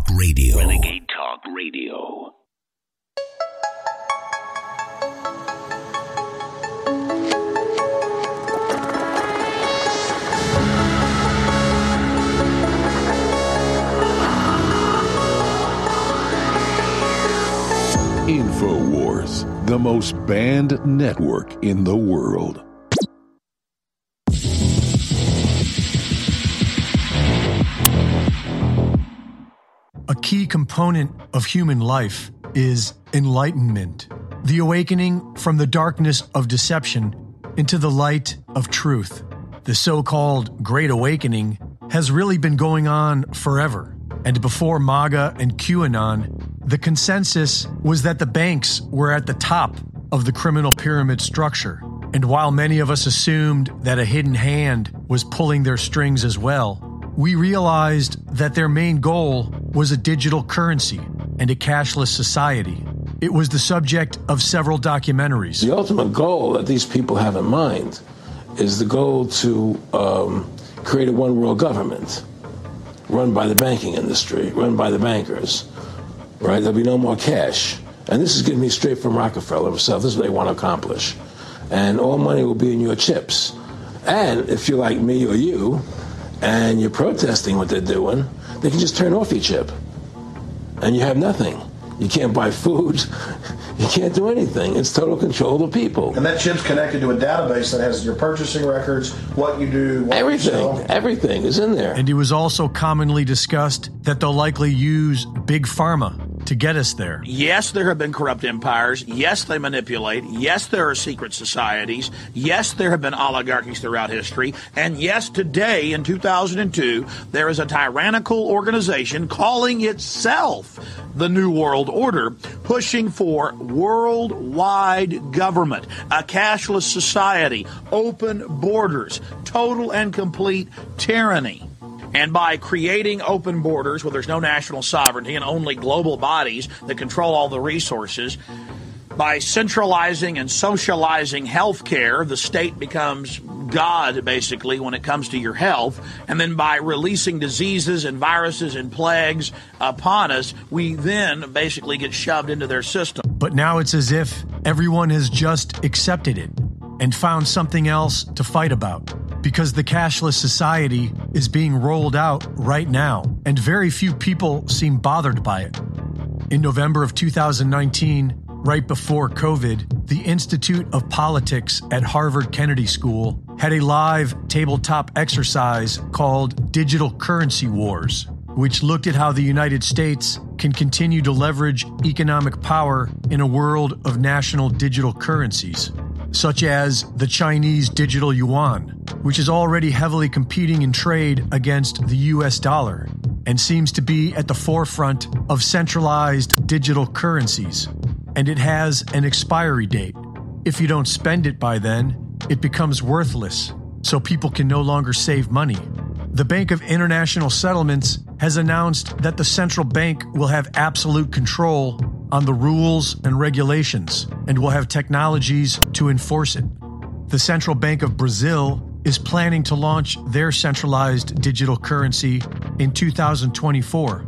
Talk Radio. Renegade Talk Radio. InfoWars, the most banned network in the world. Key component of human life is enlightenment, the awakening from the darkness of deception into the light of truth. The so called Great Awakening has really been going on forever. And before MAGA and QAnon, the consensus was that the banks were at the top of the criminal pyramid structure. And while many of us assumed that a hidden hand was pulling their strings as well, we realized that their main goal was a digital currency and a cashless society. It was the subject of several documentaries. The ultimate goal that these people have in mind is the goal to um, create a one world government run by the banking industry, run by the bankers, right? There'll be no more cash. And this is getting me straight from Rockefeller himself. This is what they want to accomplish. And all money will be in your chips. And if you're like me or you, and you're protesting what they're doing, they can just turn off your chip. And you have nothing. You can't buy food. You can't do anything. It's total control of the people. And that chip's connected to a database that has your purchasing records, what you do, what Everything, you sell. everything is in there. And it was also commonly discussed that they'll likely use Big Pharma to get us there. Yes, there have been corrupt empires. Yes, they manipulate. Yes, there are secret societies. Yes, there have been oligarchies throughout history. And yes, today in 2002, there is a tyrannical organization calling itself the New World Order, pushing for worldwide government, a cashless society, open borders, total and complete tyranny. And by creating open borders where there's no national sovereignty and only global bodies that control all the resources, by centralizing and socializing healthcare, the state becomes God, basically, when it comes to your health. And then by releasing diseases and viruses and plagues upon us, we then basically get shoved into their system. But now it's as if everyone has just accepted it and found something else to fight about. Because the cashless society is being rolled out right now, and very few people seem bothered by it. In November of 2019, right before COVID, the Institute of Politics at Harvard Kennedy School had a live tabletop exercise called Digital Currency Wars, which looked at how the United States can continue to leverage economic power in a world of national digital currencies, such as the Chinese digital yuan, which is already heavily competing in trade against the US dollar and seems to be at the forefront of centralized digital currencies. And it has an expiry date. If you don't spend it by then, it becomes worthless, so people can no longer save money. The Bank of International Settlements has announced that the central bank will have absolute control on the rules and regulations and will have technologies to enforce it. The Central Bank of Brazil is planning to launch their centralized digital currency in 2024.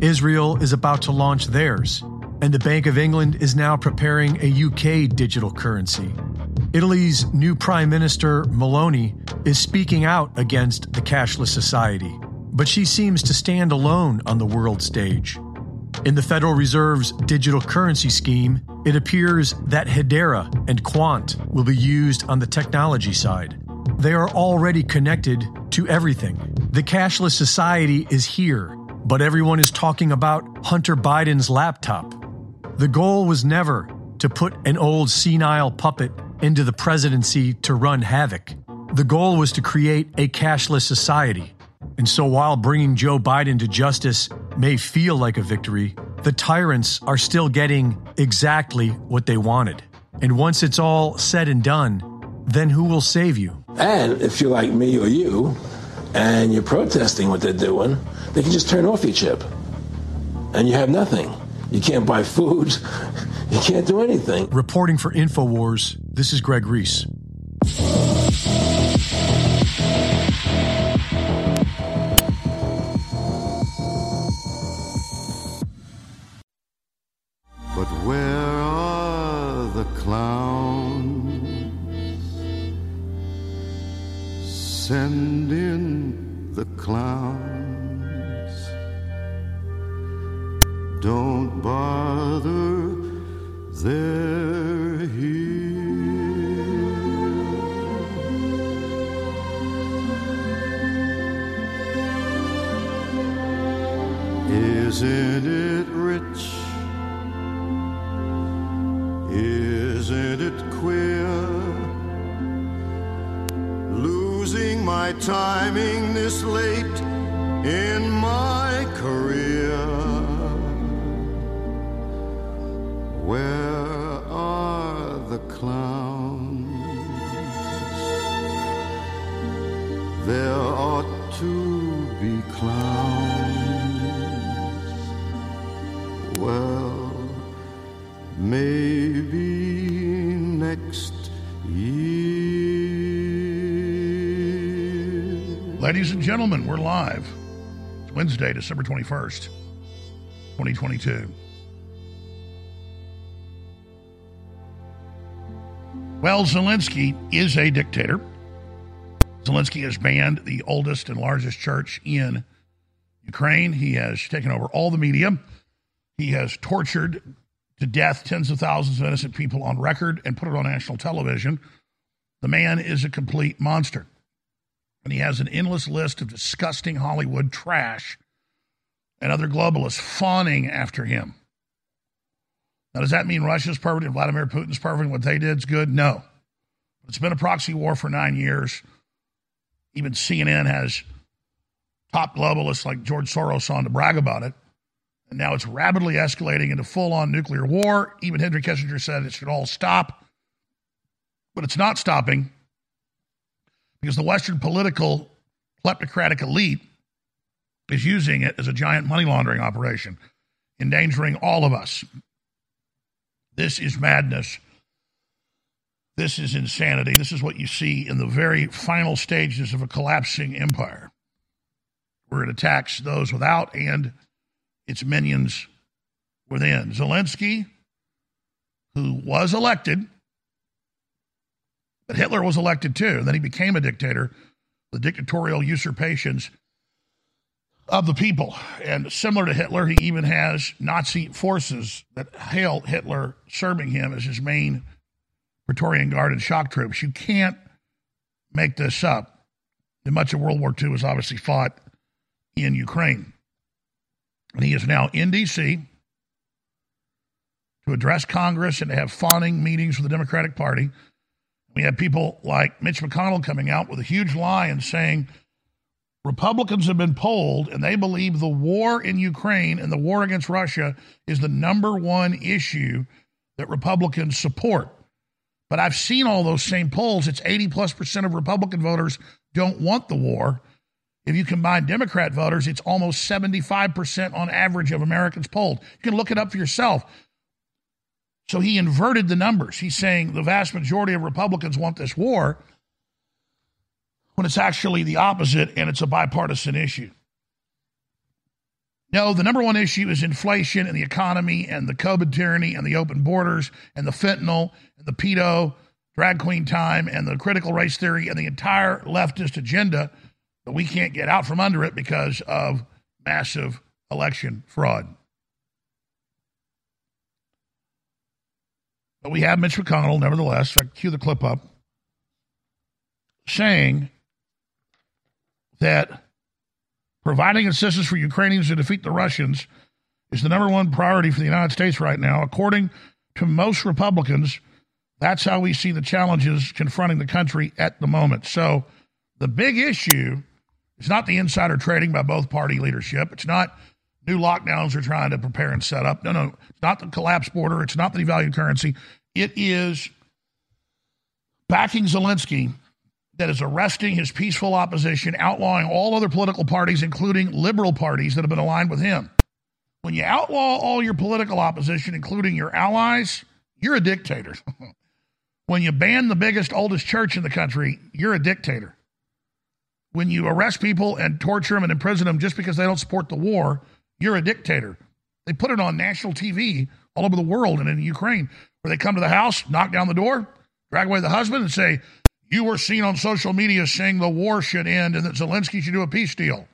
Israel is about to launch theirs, and the Bank of England is now preparing a UK digital currency. Italy's new Prime Minister, Meloni is speaking out against the cashless society, but she seems to stand alone on the world stage. In the Federal Reserve's digital currency scheme, it appears that Hedera and Quant will be used on the technology side. They are already connected to everything. The cashless society is here, but everyone is talking about Hunter Biden's laptop. The goal was never to put an old senile puppet into the presidency to run havoc. The goal was to create a cashless society. And so while bringing Joe Biden to justice may feel like a victory, the tyrants are still getting exactly what they wanted. And once it's all said and done, then who will save you? And if you're like me or you, and you're protesting what they're doing, they can just turn off your chip. And you have nothing. You can't buy food. You can't do anything. Reporting for InfoWars, this is Greg Reese. Gentlemen, we're live. It's Wednesday, December 21st, 2022. Well, Zelensky is a dictator. Zelensky has banned the oldest and largest church in Ukraine. He has taken over all the media. He has tortured to death tens of thousands of innocent people on record and put it on national television. The man is a complete monster. And he has an endless list of disgusting Hollywood trash and other globalists fawning after him. Now, does that mean Russia's perfect and Vladimir Putin's perfect what they did is good? No. It's been a proxy war for nine years. Even CNN has top globalists like George Soros on to brag about it. And now it's rapidly escalating into full on nuclear war. Even Henry Kissinger said it should all stop. But it's not stopping because the Western political kleptocratic elite is using it as a giant money laundering operation, endangering all of us. This is madness. This is insanity. This is what you see in the very final stages of a collapsing empire, where it attacks those without and its minions within. Zelensky, who was elected, but Hitler was elected too, then he became a dictator, the dictatorial usurpations of the people. And similar to Hitler, he even has Nazi forces that hail Hitler serving him as his main Praetorian Guard and shock troops. You can't make this up. And much of World War II was obviously fought in Ukraine. And he is now in D.C. to address Congress and to have fawning meetings with the Democratic Party. We have people like Mitch McConnell coming out with a huge lie and saying Republicans have been polled and they believe the war in Ukraine and the war against Russia is the number one issue that Republicans support. But I've seen all those same polls. It's 80 plus percent of Republican voters don't want the war. If you combine Democrat voters, it's almost 75% on average of Americans polled. You can look it up for yourself. So he inverted the numbers. He's saying the vast majority of Republicans want this war when it's actually the opposite and it's a bipartisan issue. No, the number one issue is inflation and the economy and the COVID tyranny and the open borders and the fentanyl and the pedo, drag queen time and the critical race theory and the entire leftist agenda but we can't get out from under it because of massive election fraud. But we have Mitch McConnell, nevertheless, I cue the clip up, saying that providing assistance for Ukrainians to defeat the Russians is the number one priority for the United States right now. According to most Republicans, that's how we see the challenges confronting the country at the moment. So the big issue is not the insider trading by both party leadership. It's not new lockdowns they're trying to prepare and set up. No, no. It's not the collapsed border. It's not the devalued currency. It is backing Zelensky that is arresting his peaceful opposition, outlawing all other political parties, including liberal parties that have been aligned with him. When you outlaw all your political opposition, including your allies, you're a dictator. when you ban the biggest, oldest church in the country, you're a dictator when you arrest people and torture them and imprison them just because they don't support the war, you're a dictator. They put it on national TV all over the world and in Ukraine, where they come to the house, knock down the door, drag away the husband, and say, You were seen on social media saying the war should end and that Zelensky should do a peace deal.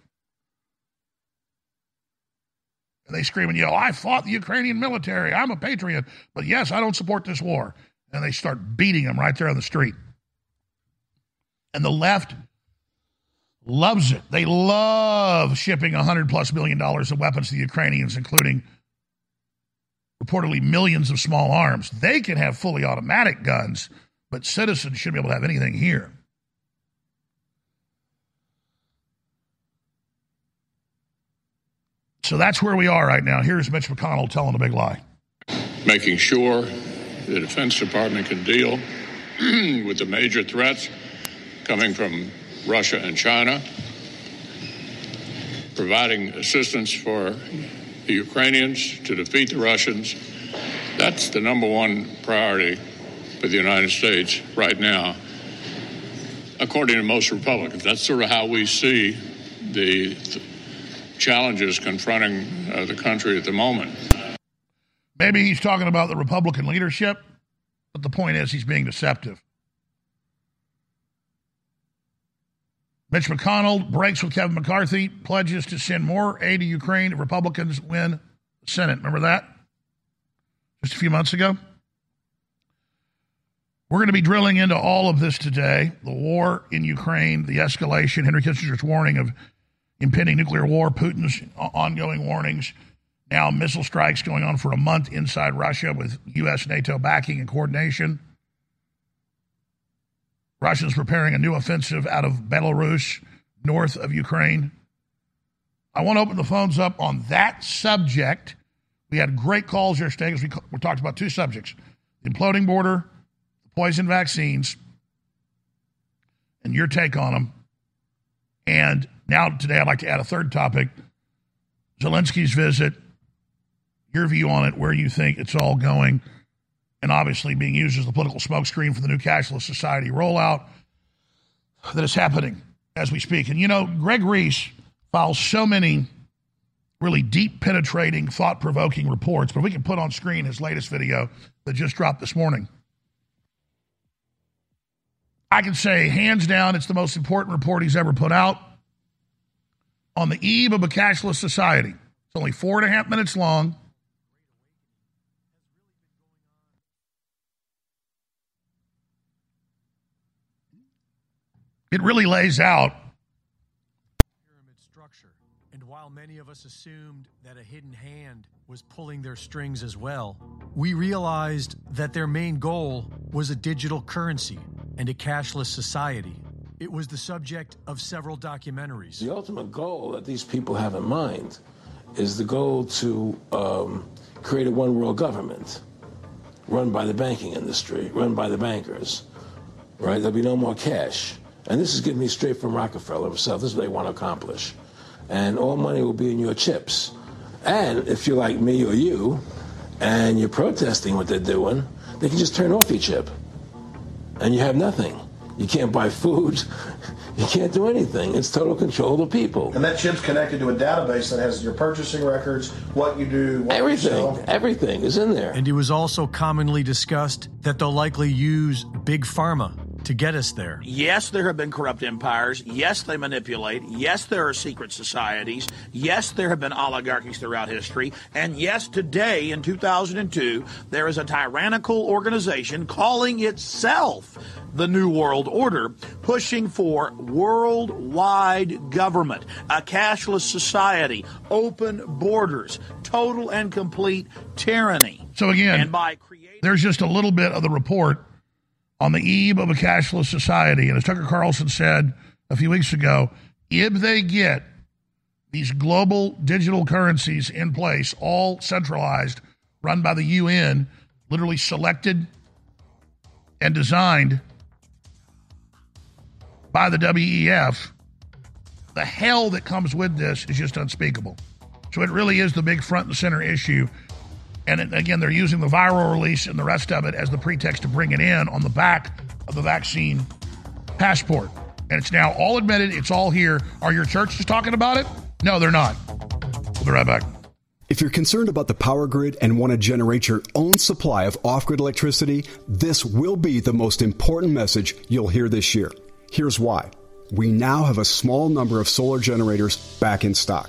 And they scream and yell, I fought the Ukrainian military. I'm a patriot. But yes, I don't support this war. And they start beating them right there on the street. And the left loves it. They love shipping 100 plus million dollars of weapons to the Ukrainians, including reportedly millions of small arms. They can have fully automatic guns, but citizens shouldn't be able to have anything here. So that's where we are right now. Here's Mitch McConnell telling a big lie. Making sure the Defense Department can deal with the major threats coming from Russia and China, providing assistance for the Ukrainians to defeat the Russians. That's the number one priority for the United States right now, according to most Republicans. That's sort of how we see the th- challenges confronting uh, the country at the moment. Maybe he's talking about the Republican leadership, but the point is he's being deceptive. Mitch McConnell breaks with Kevin McCarthy, pledges to send more aid to Ukraine if Republicans win the Senate. Remember that? Just a few months ago? We're going to be drilling into all of this today the war in Ukraine, the escalation, Henry Kissinger's warning of impending nuclear war, Putin's ongoing warnings, now missile strikes going on for a month inside Russia with U.S. NATO backing and coordination. Russians preparing a new offensive out of Belarus, north of Ukraine. I want to open the phones up on that subject. We had great calls yesterday because we, we talked about two subjects the imploding border, the poison vaccines, and your take on them. And now, today, I'd like to add a third topic Zelensky's visit, your view on it, where you think it's all going and obviously being used as the political smokescreen for the new cashless society rollout that is happening as we speak. And you know, Greg Reese files so many really deep, penetrating, thought provoking reports, but we can put on screen his latest video that just dropped this morning. I can say, hands down, it's the most important report he's ever put out. On the eve of a cashless society, it's only four and a half minutes long. It really lays out pyramid structure. And while many of us assumed that a hidden hand was pulling their strings as well, we realized that their main goal was a digital currency and a cashless society. It was the subject of several documentaries. The ultimate goal that these people have in mind is the goal to um, create a one world government run by the banking industry, run by the bankers. Right? There'll be no more cash. And this is getting me straight from Rockefeller himself. This is what they want to accomplish. And all money will be in your chips. And if you're like me or you, and you're protesting what they're doing, they can just turn off your chip. And you have nothing. You can't buy food. You can't do anything. It's total control of the people. And that chip's connected to a database that has your purchasing records, what you do, what everything, you sell. everything is in there. And it was also commonly discussed that they'll likely use big pharma to get us there. Yes, there have been corrupt empires. Yes, they manipulate. Yes, there are secret societies. Yes, there have been oligarchies throughout history. And yes, today in 2002, there is a tyrannical organization calling itself the New World Order, pushing for worldwide government, a cashless society, open borders, total and complete tyranny. So again, and by creating there's just a little bit of the report on the eve of a cashless society. And as Tucker Carlson said a few weeks ago, if they get these global digital currencies in place, all centralized, run by the UN, literally selected and designed by the WEF, the hell that comes with this is just unspeakable. So it really is the big front and center issue. And it, again, they're using the viral release and the rest of it as the pretext to bring it in on the back of the vaccine passport. And it's now all admitted, it's all here. Are your churches talking about it? No, they're not. We'll be right back. If you're concerned about the power grid and want to generate your own supply of off grid electricity, this will be the most important message you'll hear this year. Here's why. We now have a small number of solar generators back in stock.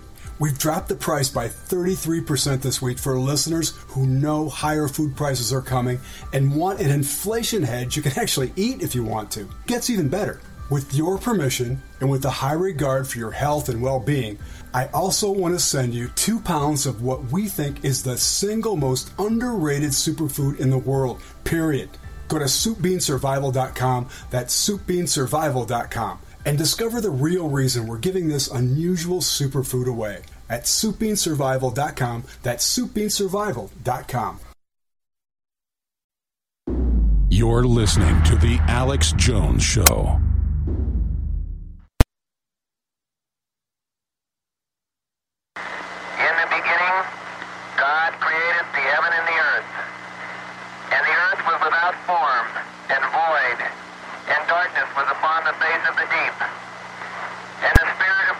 We've dropped the price by 33% this week for listeners who know higher food prices are coming and want an inflation hedge you can actually eat if you want to. Gets even better. With your permission and with a high regard for your health and well being, I also want to send you two pounds of what we think is the single most underrated superfood in the world, period. Go to soupbeansurvival.com. That's soupbeansurvival.com and discover the real reason we're giving this unusual superfood away at soupbeansurvival.com. That's soupbeansurvival.com. You're listening to The Alex Jones Show. In the beginning, God created the heaven and the earth. And the earth was without form and void, and darkness was upon the face of the deep. And the Spirit of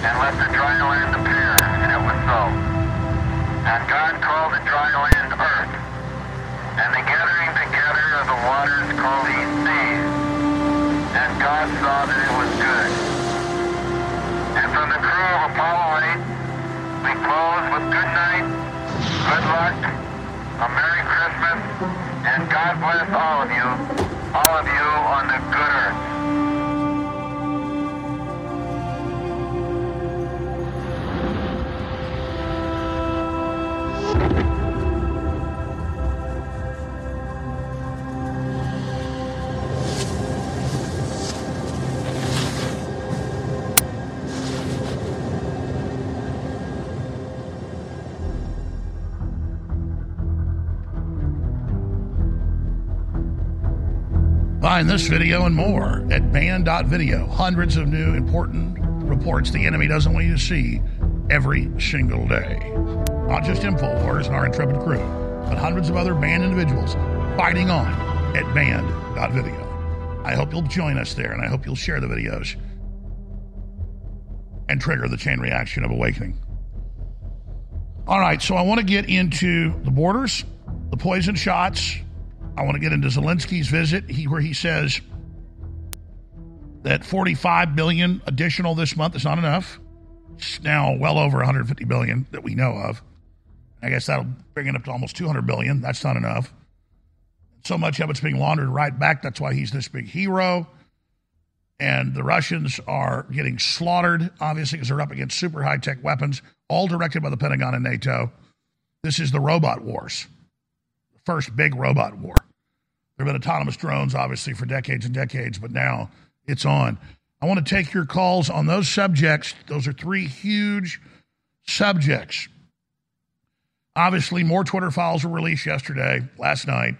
and let the dry land appear. And it was so. And God called the dry land earth, and the gathering together of the waters called he seas. And God saw that it was good. And from the crew of Apollo 8, we close with good night, good luck, a Merry Christmas, and God bless all of you, all of you on the good earth. Find this video and more at banned.video. Hundreds of new important reports the enemy doesn't want you to see every single day. Not just InfoWars and our intrepid crew, but hundreds of other band individuals fighting on at banned.video. I hope you'll join us there and I hope you'll share the videos and trigger the chain reaction of awakening. All right, so I want to get into the borders, the poison shots. I want to get into Zelensky's visit, he, where he says that 45 billion additional this month is not enough. It's now well over 150 billion that we know of. I guess that'll bring it up to almost 200 billion. That's not enough. So much of it's being laundered right back. That's why he's this big hero. And the Russians are getting slaughtered, obviously, because they're up against super high tech weapons, all directed by the Pentagon and NATO. This is the robot wars, the first big robot war. There have been autonomous drones, obviously, for decades and decades, but now it's on. I want to take your calls on those subjects. Those are three huge subjects. Obviously, more Twitter files were released yesterday, last night,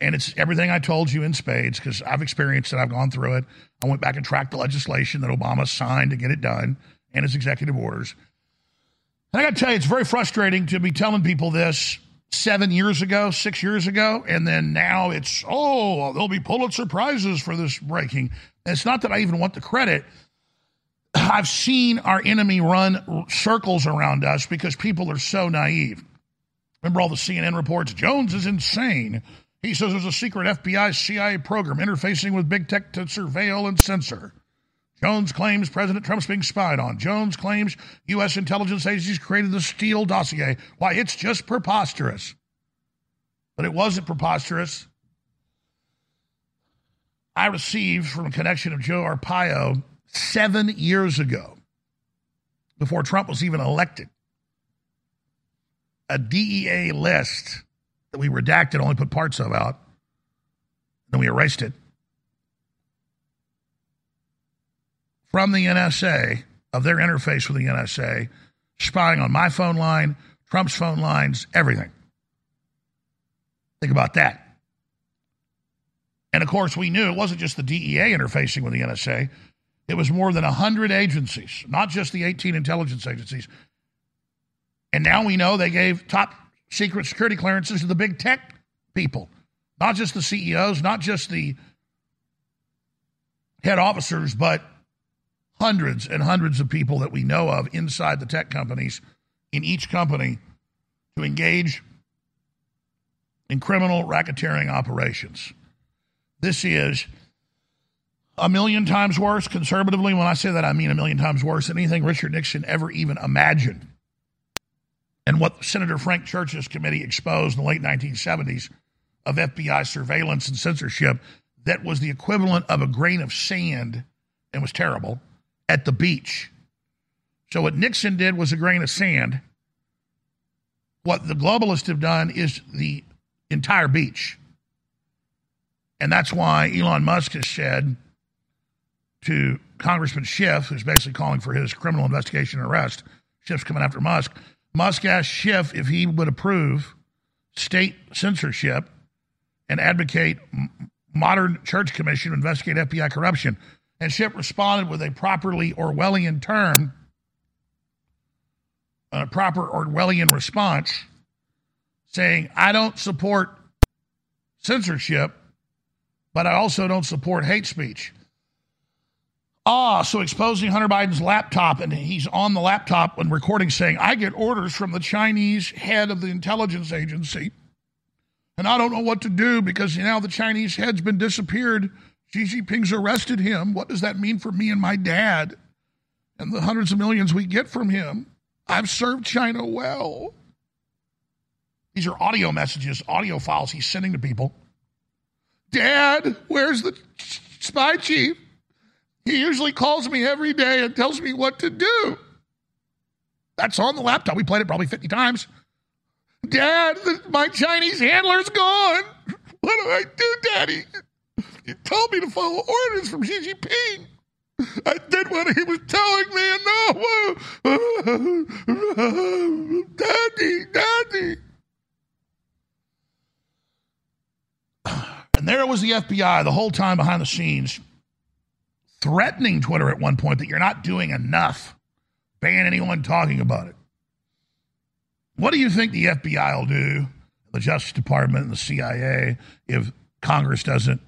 and it's everything I told you in spades because I've experienced it. I've gone through it. I went back and tracked the legislation that Obama signed to get it done and his executive orders. And I got to tell you, it's very frustrating to be telling people this seven years ago, six years ago, and then now it's, oh, there'll be Pulitzer Prizes for this breaking. And it's not that I even want the credit. I've seen our enemy run circles around us because people are so naive. Remember all the CNN reports? Jones is insane. He says there's a secret FBI CIA program interfacing with big tech to surveil and censor. Jones claims President Trump's being spied on. Jones claims U.S. intelligence agencies created the Steele dossier. Why, it's just preposterous. But it wasn't preposterous. I received from a connection of Joe Arpaio seven years ago, before Trump was even elected, a DEA list that we redacted, only put parts of out, then we erased it, from the NSA, of their interface with the NSA, spying on my phone line, Trump's phone lines, everything. Think about that. And of course, we knew it wasn't just the DEA interfacing with the NSA, it was more than 100 agencies, not just the 18 intelligence agencies. And now we know they gave top secret security clearances to the big tech people, not just the CEOs, not just the head officers, but hundreds and hundreds of people that we know of inside the tech companies in each company to engage in criminal racketeering operations. This is a million times worse, conservatively. When I say that, I mean a million times worse than anything Richard Nixon ever even imagined. And what Senator Frank Church's committee exposed in the late 1970s of FBI surveillance and censorship that was the equivalent of a grain of sand and was terrible at the beach. So, what Nixon did was a grain of sand. What the globalists have done is the entire beach. And that's why Elon Musk has said to Congressman Schiff, who's basically calling for his criminal investigation and arrest. Schiff's coming after Musk. Musk asked Schiff if he would approve state censorship and advocate modern church commission to investigate FBI corruption. And Schiff responded with a properly Orwellian term, a proper Orwellian response, saying, I don't support censorship, but I also don't support hate speech. Ah, so exposing Hunter Biden's laptop, and he's on the laptop when recording saying, I get orders from the Chinese head of the intelligence agency, and I don't know what to do because now the Chinese head's been disappeared Xi Jinping's arrested him. What does that mean for me and my dad and the hundreds of millions we get from him? I've served China well. These are audio messages, audio files he's sending to people. Dad, where's the spy chief? He usually calls me every day and tells me what to do. That's on the laptop. We played it probably 50 times. Dad, my Chinese handler's gone. What do I do, Daddy? You told me to follow orders from Xi Jinping. I did what he was telling me, and no, uh, Daddy, Daddy. And there was the FBI the whole time behind the scenes, threatening Twitter at one point that you're not doing enough. Ban anyone talking about it. What do you think the FBI will do, the Justice Department and the CIA, if Congress doesn't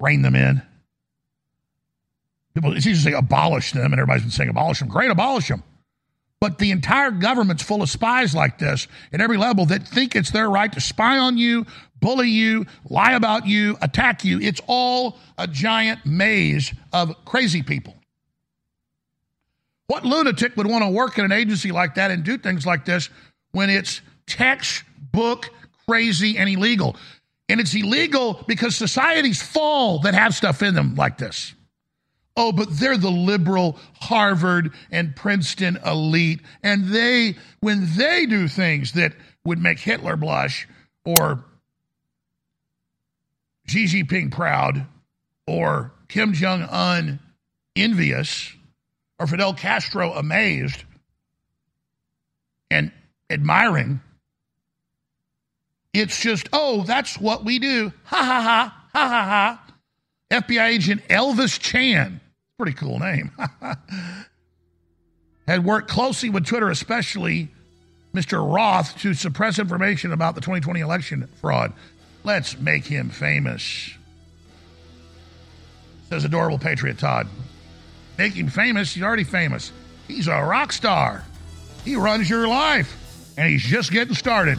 rein them in. People, it's easy to say abolish them, and everybody's been saying abolish them. Great, abolish them. But the entire government's full of spies like this at every level that think it's their right to spy on you, bully you, lie about you, attack you. It's all a giant maze of crazy people. What lunatic would want to work in an agency like that and do things like this when it's textbook crazy and illegal? And it's illegal because societies fall that have stuff in them like this. Oh, but they're the liberal Harvard and Princeton elite. And they, when they do things that would make Hitler blush or Xi Jinping proud or Kim Jong un envious or Fidel Castro amazed and admiring, it's just, oh, that's what we do. Ha ha ha, ha ha ha. FBI agent Elvis Chan, pretty cool name, had worked closely with Twitter, especially Mr. Roth, to suppress information about the 2020 election fraud. Let's make him famous. Says adorable Patriot Todd. Make him famous, he's already famous. He's a rock star. He runs your life. And he's just getting started.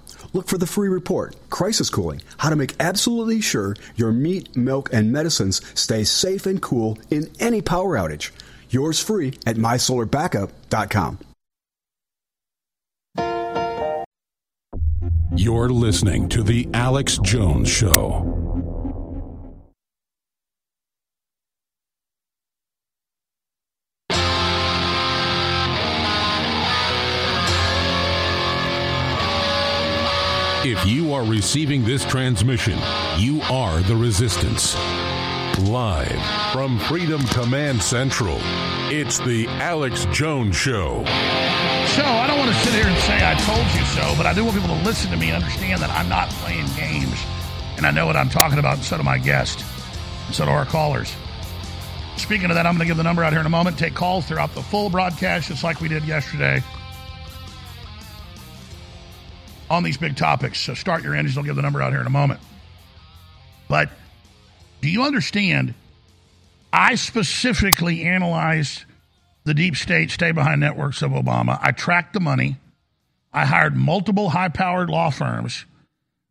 Look for the free report, Crisis Cooling, how to make absolutely sure your meat, milk, and medicines stay safe and cool in any power outage. Yours free at mysolarbackup.com. You're listening to The Alex Jones Show. If you are receiving this transmission, you are the resistance. Live from Freedom Command Central, it's the Alex Jones Show. So I don't want to sit here and say I told you so, but I do want people to listen to me and understand that I'm not playing games. And I know what I'm talking about, and so do my guests, and so do our callers. Speaking of that, I'm going to give the number out here in a moment. Take calls throughout the full broadcast, just like we did yesterday on these big topics. So start your engines. I'll give the number out here in a moment. But do you understand? I specifically analyzed the deep state, stay behind networks of Obama. I tracked the money. I hired multiple high powered law firms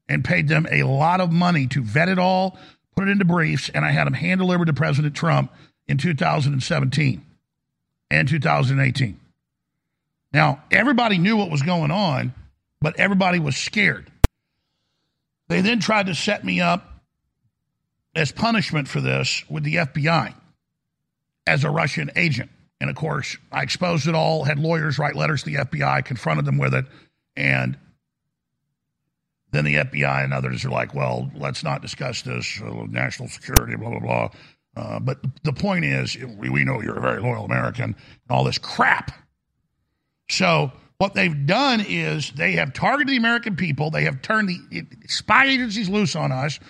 and paid them a lot of money to vet it all, put it into briefs, and I had them hand delivered to President Trump in 2017 and 2018. Now, everybody knew what was going on but everybody was scared. They then tried to set me up as punishment for this with the FBI as a Russian agent. And of course, I exposed it all, had lawyers write letters to the FBI, confronted them with it, and then the FBI and others are like, well, let's not discuss this, uh, national security, blah, blah, blah. Uh, but the point is, we know you're a very loyal American, and all this crap. So what they've done is they have targeted the American people. They have turned the spy agencies loose on us.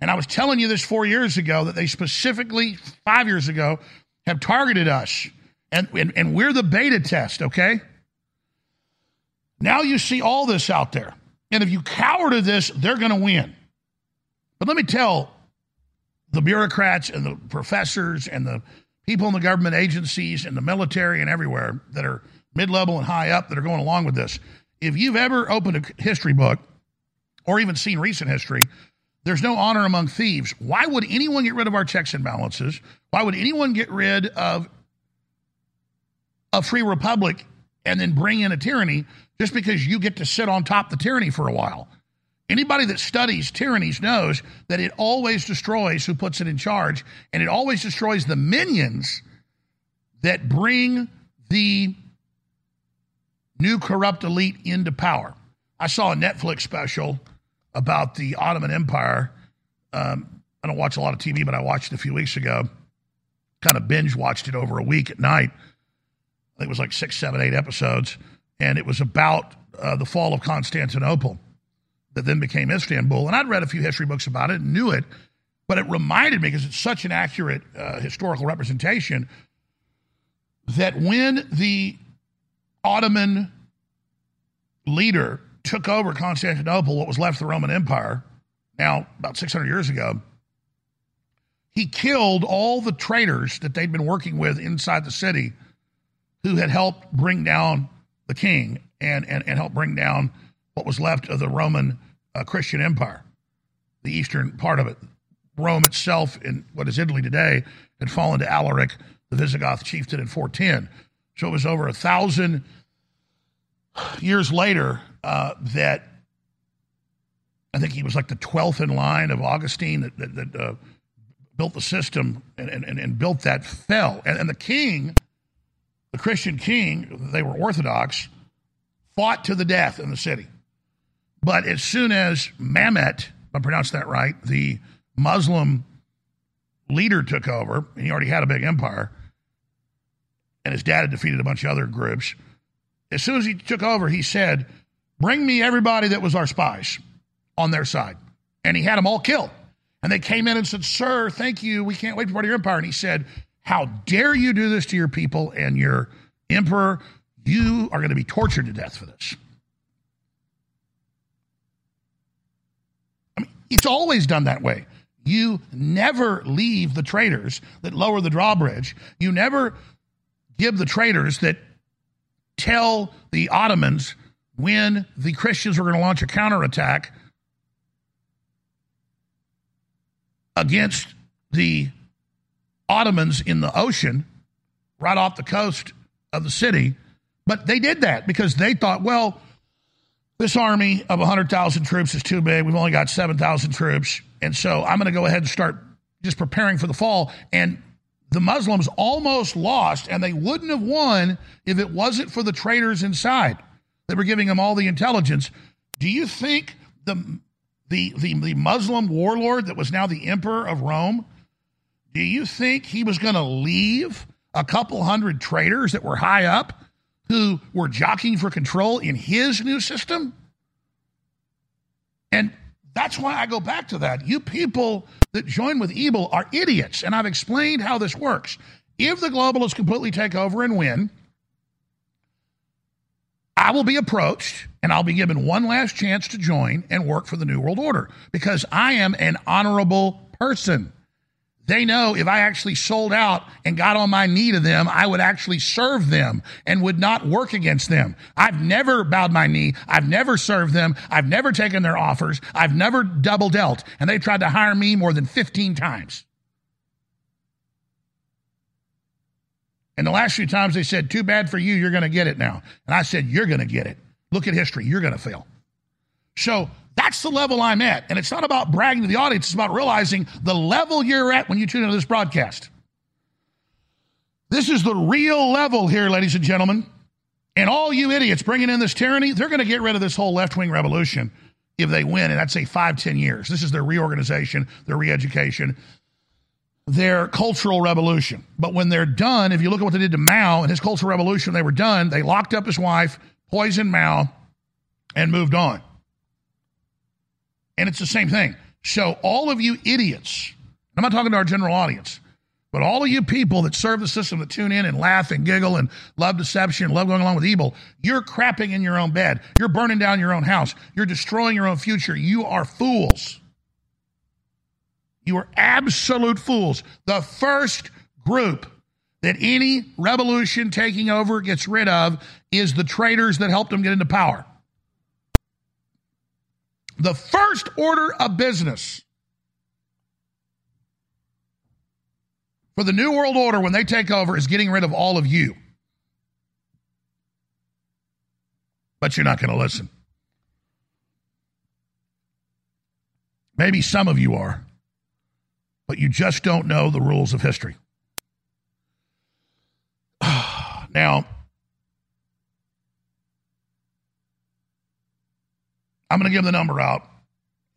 And I was telling you this four years ago that they specifically, five years ago, have targeted us. And, and, and we're the beta test, okay? Now you see all this out there. And if you cower to this, they're going to win. But let me tell the bureaucrats and the professors and the people in the government agencies and the military and everywhere that are mid level and high up that are going along with this. If you've ever opened a history book or even seen recent history, there's no honor among thieves. Why would anyone get rid of our checks and balances? Why would anyone get rid of a free republic and then bring in a tyranny just because you get to sit on top the tyranny for a while? Anybody that studies tyrannies knows that it always destroys who puts it in charge, and it always destroys the minions that bring the new corrupt elite into power. I saw a Netflix special about the Ottoman Empire. Um, I don't watch a lot of TV, but I watched it a few weeks ago. Kind of binge watched it over a week at night. I think it was like six, seven, eight episodes. And it was about uh, the fall of Constantinople. that then became Istanbul. And I'd read a few history books about it and knew it, but it reminded me because it's such an accurate uh, historical representation that when the Ottoman leader took over Constantinople, what was left of the Roman Empire, now about 600 years ago, he killed all the traitors that they'd been working with inside the city who had helped bring down the king and, and, and help bring down what was left of the Roman uh, Christian Empire, the eastern part of it. Rome itself, in what is Italy today, had fallen to Alaric, the Visigoth chieftain, in 410. So it was over a thousand years later uh, that I think he was like the 12th in line of Augustine that, that, that uh, built the system and, and, and built that fell. And, and the king, the Christian king, they were Orthodox, fought to the death in the city. But as soon as Mehmet, if I pronounced that right, the Muslim leader took over, and he already had a big empire, and his dad had defeated a bunch of other groups. As soon as he took over, he said, Bring me everybody that was our spies on their side. And he had them all killed. And they came in and said, Sir, thank you. We can't wait to part of your empire. And he said, How dare you do this to your people and your emperor? You are going to be tortured to death for this. I mean, it's always done that way. You never leave the traitors that lower the drawbridge. You never give the traitors that tell the Ottomans when the Christians were going to launch a counterattack against the Ottomans in the ocean, right off the coast of the city. But they did that because they thought, well, this army of 100,000 troops is too big. We've only got 7,000 troops. And so I'm going to go ahead and start just preparing for the fall. And the Muslims almost lost, and they wouldn't have won if it wasn't for the traitors inside. They were giving them all the intelligence. Do you think the, the, the, the Muslim warlord that was now the emperor of Rome, do you think he was going to leave a couple hundred traitors that were high up who were jockeying for control in his new system? And that's why I go back to that. You people that join with evil are idiots. And I've explained how this works. If the globalists completely take over and win, I will be approached and I'll be given one last chance to join and work for the New World Order because I am an honorable person. They know if I actually sold out and got on my knee to them, I would actually serve them and would not work against them. I've never bowed my knee. I've never served them. I've never taken their offers. I've never double dealt. And they tried to hire me more than 15 times. And the last few times they said, Too bad for you, you're going to get it now. And I said, You're going to get it. Look at history. You're going to fail. So that's the level I'm at. And it's not about bragging to the audience, it's about realizing the level you're at when you tune into this broadcast. This is the real level here, ladies and gentlemen. And all you idiots bringing in this tyranny, they're going to get rid of this whole left wing revolution if they win. And I'd say five, ten years. This is their reorganization, their re education, their cultural revolution. But when they're done, if you look at what they did to Mao and his cultural revolution, they were done. They locked up his wife, poisoned Mao, and moved on. And it's the same thing. So, all of you idiots, I'm not talking to our general audience, but all of you people that serve the system that tune in and laugh and giggle and love deception love going along with evil, you're crapping in your own bed. You're burning down your own house. You're destroying your own future. You are fools. You are absolute fools. The first group that any revolution taking over gets rid of is the traitors that helped them get into power. The first order of business for the New World Order when they take over is getting rid of all of you. But you're not going to listen. Maybe some of you are, but you just don't know the rules of history. now, I'm going to give the number out,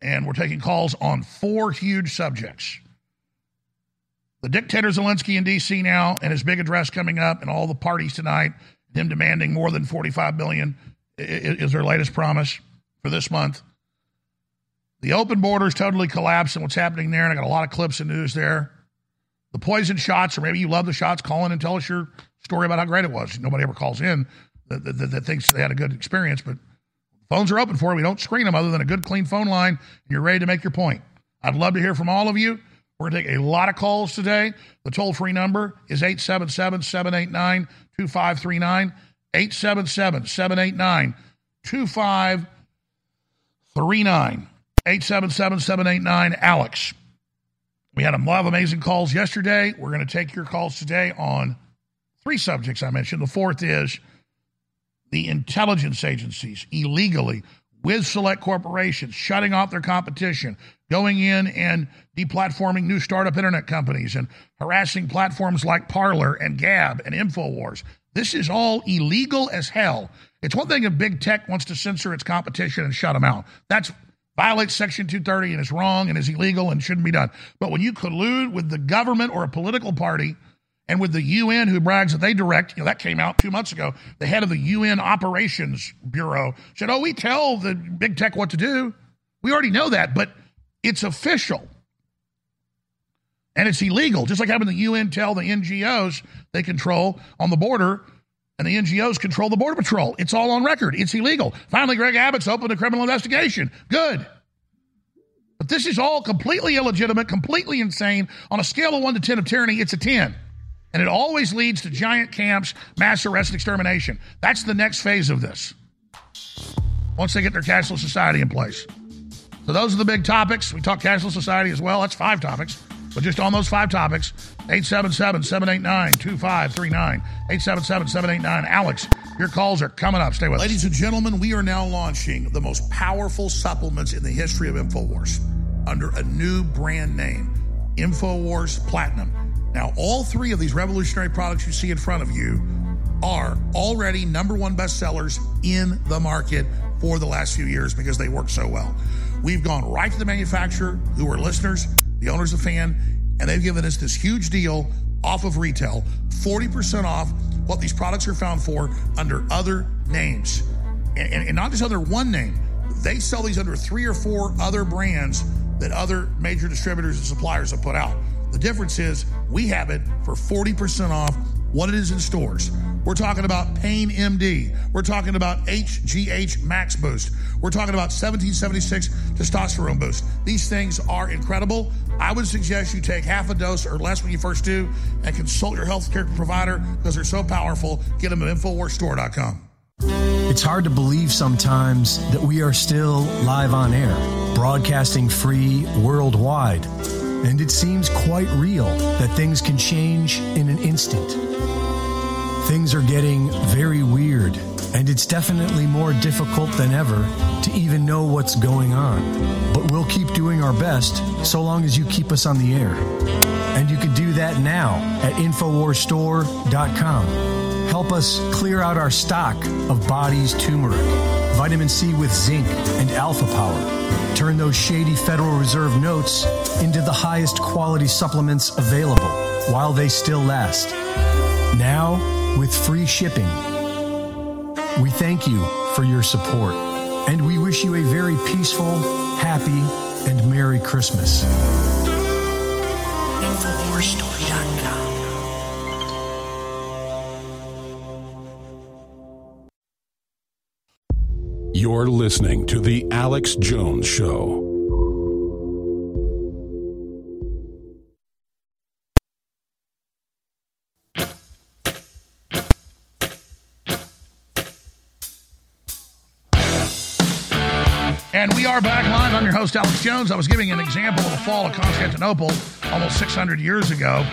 and we're taking calls on four huge subjects. The dictator Zelensky in D.C. now, and his big address coming up, and all the parties tonight, him demanding more than 45 billion is their latest promise for this month. The open borders totally collapsed and what's happening there, and I got a lot of clips and news there. The poison shots, or maybe you love the shots, call in and tell us your story about how great it was. Nobody ever calls in that, that, that, that thinks they had a good experience, but phones are open for it. We don't screen them other than a good, clean phone line, you're ready to make your point. I'd love to hear from all of you. We're going to take a lot of calls today. The toll free number is 877 789 2539. 877 789 2539. 877 789 Alex. We had a lot of amazing calls yesterday. We're going to take your calls today on three subjects I mentioned. The fourth is the intelligence agencies illegally with select corporations shutting off their competition, going in and deplatforming new startup internet companies and harassing platforms like Parler and Gab and InfoWars. This is all illegal as hell. It's one thing if big tech wants to censor its competition and shut them out. That's violates Section 230 and is wrong and is illegal and shouldn't be done. But when you collude with the government or a political party and with the UN who brags that they direct, you know, that came out two months ago, the head of the UN Operations Bureau said, Oh, we tell the big tech what to do. We already know that, but it's official. And it's illegal, just like having the UN tell the NGOs they control on the border and the NGOs control the Border Patrol. It's all on record. It's illegal. Finally, Greg Abbott's opened a criminal investigation. Good. But this is all completely illegitimate, completely insane. On a scale of 1 to 10 of tyranny, it's a 10. And it always leads to giant camps, mass arrest, and extermination. That's the next phase of this. Once they get their cashless society in place. So those are the big topics. We talk cashless society as well. That's five topics. But just on those five topics, 877 789 2539. 877 789. Alex, your calls are coming up. Stay with Ladies us. Ladies and gentlemen, we are now launching the most powerful supplements in the history of InfoWars under a new brand name InfoWars Platinum. Now, all three of these revolutionary products you see in front of you are already number one bestsellers in the market for the last few years because they work so well. We've gone right to the manufacturer who are listeners, the owners of Fan, and they've given us this huge deal off of retail 40% off what these products are found for under other names. And, and, and not just under one name, they sell these under three or four other brands that other major distributors and suppliers have put out. The difference is we have it for 40% off what it is in stores. We're talking about Pain MD. We're talking about HGH Max Boost. We're talking about 1776 Testosterone Boost. These things are incredible. I would suggest you take half a dose or less when you first do and consult your healthcare provider because they're so powerful. Get them at InfoWarsStore.com. It's hard to believe sometimes that we are still live on air, broadcasting free worldwide. And it seems quite real that things can change in an instant. Things are getting very weird, and it's definitely more difficult than ever to even know what's going on. But we'll keep doing our best so long as you keep us on the air. And you can do that now at InfoWarsStore.com. Help us clear out our stock of body's turmeric, vitamin C with zinc, and alpha power. Turn those shady Federal Reserve notes into the highest quality supplements available while they still last. Now, with free shipping. We thank you for your support, and we wish you a very peaceful, happy, and Merry Christmas. InfoWarsStore.com. You're listening to The Alex Jones Show. And we are back live. I'm your host, Alex Jones. I was giving an example of the fall of Constantinople almost 600 years ago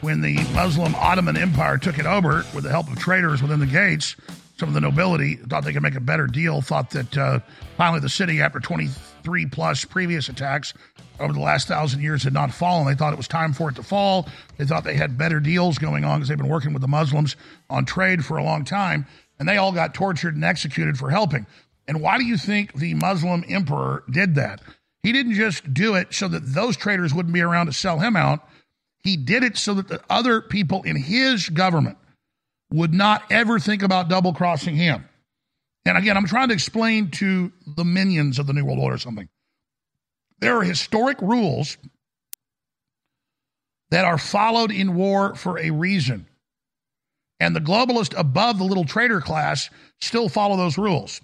when the Muslim Ottoman Empire took it over with the help of traitors within the gates. Some of the nobility thought they could make a better deal, thought that uh, finally the city, after 23 plus previous attacks over the last thousand years, had not fallen. They thought it was time for it to fall. They thought they had better deals going on because they've been working with the Muslims on trade for a long time. And they all got tortured and executed for helping. And why do you think the Muslim emperor did that? He didn't just do it so that those traitors wouldn't be around to sell him out. He did it so that the other people in his government would not ever think about double crossing him. And again, I'm trying to explain to the minions of the New World Order something. There are historic rules that are followed in war for a reason. And the globalists above the little traitor class still follow those rules.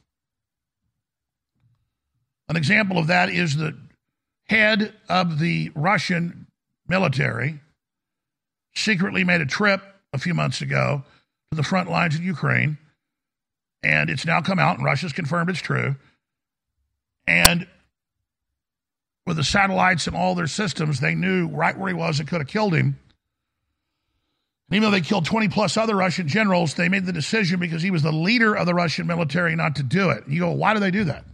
An example of that is the head of the Russian military secretly made a trip a few months ago to the front lines in Ukraine. And it's now come out, and Russia's confirmed it's true. And with the satellites and all their systems, they knew right where he was and could have killed him. And even though they killed 20 plus other Russian generals, they made the decision because he was the leader of the Russian military not to do it. You go, why do they do that?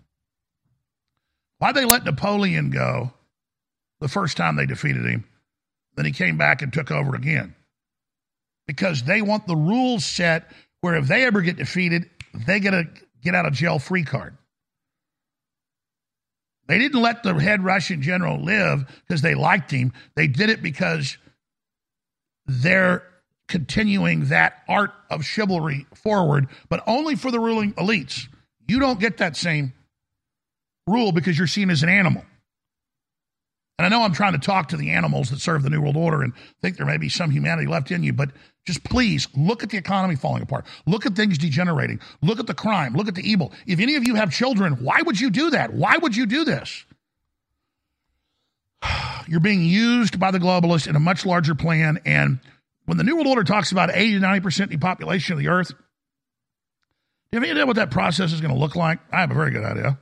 Why'd they let Napoleon go the first time they defeated him? Then he came back and took over again. Because they want the rules set where if they ever get defeated, they get a get out of jail free card. They didn't let the head Russian general live because they liked him. They did it because they're continuing that art of chivalry forward, but only for the ruling elites. You don't get that same rule because you're seen as an animal. And I know I'm trying to talk to the animals that serve the New World Order and think there may be some humanity left in you, but just please look at the economy falling apart. Look at things degenerating. Look at the crime. Look at the evil. If any of you have children, why would you do that? Why would you do this? You're being used by the globalists in a much larger plan. And when the New World Order talks about 80 to 90% depopulation of the earth, do you have any idea what that process is going to look like? I have a very good idea.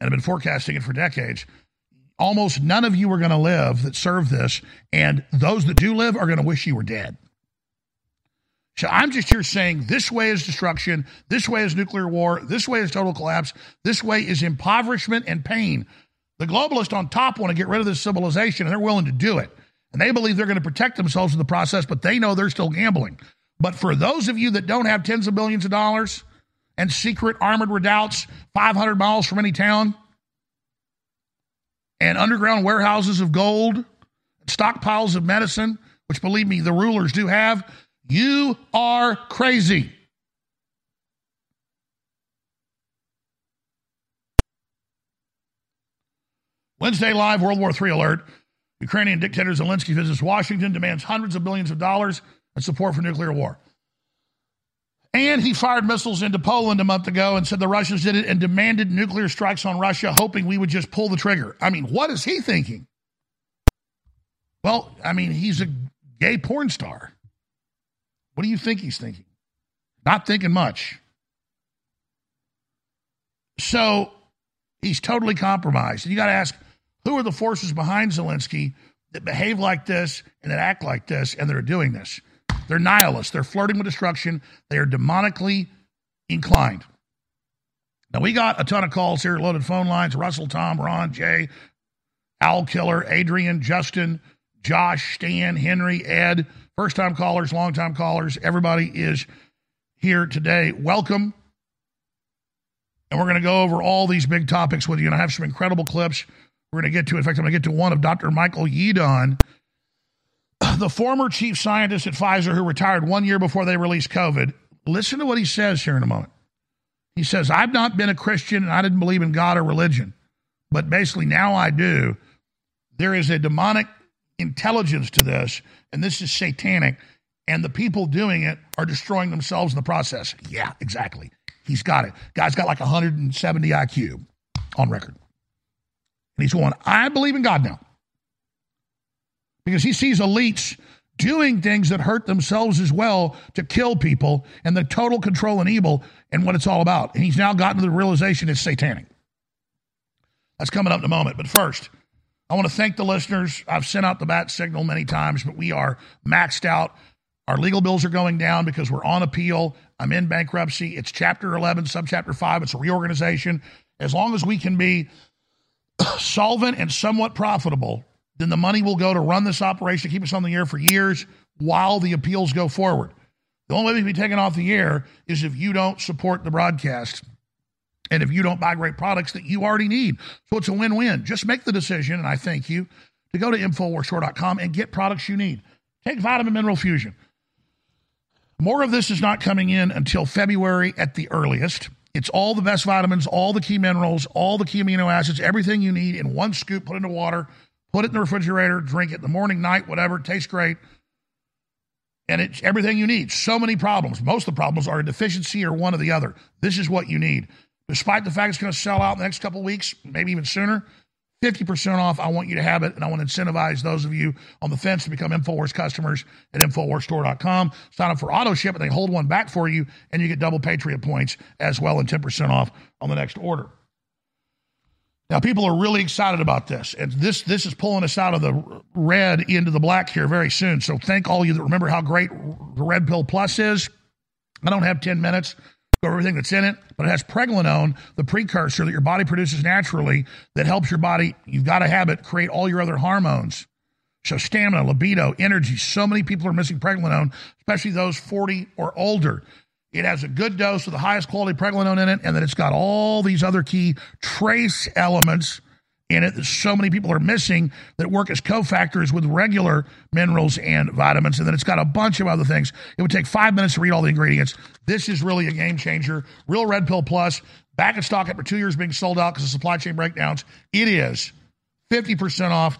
And I've been forecasting it for decades almost none of you are going to live that serve this, and those that do live are going to wish you were dead. So I'm just here saying this way is destruction, this way is nuclear war, this way is total collapse, this way is impoverishment and pain. The globalists on top want to get rid of this civilization, and they're willing to do it. And they believe they're going to protect themselves in the process, but they know they're still gambling. But for those of you that don't have tens of billions of dollars and secret armored redoubts 500 miles from any town, and underground warehouses of gold, stockpiles of medicine, which believe me, the rulers do have, you are crazy. Wednesday live World War III alert. Ukrainian dictator Zelensky visits Washington, demands hundreds of billions of dollars in support for nuclear war. And he fired missiles into Poland a month ago and said the Russians did it and demanded nuclear strikes on Russia, hoping we would just pull the trigger. I mean, what is he thinking? Well, I mean, he's a gay porn star. What do you think he's thinking? Not thinking much. So he's totally compromised. And you got to ask who are the forces behind Zelensky that behave like this and that act like this and that are doing this? They're nihilists. They're flirting with destruction. They are demonically inclined. Now, we got a ton of calls here, loaded phone lines Russell, Tom, Ron, Jay, Owl Killer, Adrian, Justin, Josh, Stan, Henry, Ed, first time callers, long time callers. Everybody is here today. Welcome. And we're going to go over all these big topics with you. And I have some incredible clips we're going to get to. In fact, I'm going to get to one of Dr. Michael Yeadon the former chief scientist at Pfizer who retired one year before they released COVID, listen to what he says here in a moment. He says, I've not been a Christian and I didn't believe in God or religion, but basically now I do. There is a demonic intelligence to this, and this is satanic, and the people doing it are destroying themselves in the process. Yeah, exactly. He's got it. Guy's got like 170 IQ on record. And he's going, I believe in God now because he sees elites doing things that hurt themselves as well to kill people and the total control and evil and what it's all about. And he's now gotten to the realization it's satanic. That's coming up in a moment. But first, I want to thank the listeners. I've sent out the bat signal many times, but we are maxed out. Our legal bills are going down because we're on appeal. I'm in bankruptcy. It's chapter 11, subchapter 5. It's a reorganization. As long as we can be solvent and somewhat profitable, then the money will go to run this operation, keep us on the air for years while the appeals go forward. The only way we can be taken off the air is if you don't support the broadcast and if you don't buy great products that you already need. So it's a win win. Just make the decision, and I thank you, to go to InfoWarsStore.com and get products you need. Take Vitamin Mineral Fusion. More of this is not coming in until February at the earliest. It's all the best vitamins, all the key minerals, all the key amino acids, everything you need in one scoop, put into water, put it in the refrigerator, drink it in the morning, night, whatever. It tastes great. And it's everything you need. So many problems. Most of the problems are a deficiency or one or the other. This is what you need. Despite the fact it's going to sell out in the next couple weeks, maybe even sooner, 50% off. I want you to have it, and I want to incentivize those of you on the fence to become InfoWars customers at InfoWarsStore.com. Sign up for auto ship, and they hold one back for you, and you get double Patriot points as well and 10% off on the next order. Now, people are really excited about this, and this this is pulling us out of the red into the black here very soon. So, thank all you that remember how great the Red Pill Plus is. I don't have 10 minutes for everything that's in it, but it has pregnenolone, the precursor that your body produces naturally that helps your body, you've got to have it, create all your other hormones. So, stamina, libido, energy. So many people are missing pregnenolone, especially those 40 or older. It has a good dose of the highest quality pregnenolone in it, and then it's got all these other key trace elements in it that so many people are missing that work as cofactors with regular minerals and vitamins. And then it's got a bunch of other things. It would take five minutes to read all the ingredients. This is really a game changer. Real Red Pill Plus, back in stock after two years being sold out because of supply chain breakdowns. It is 50% off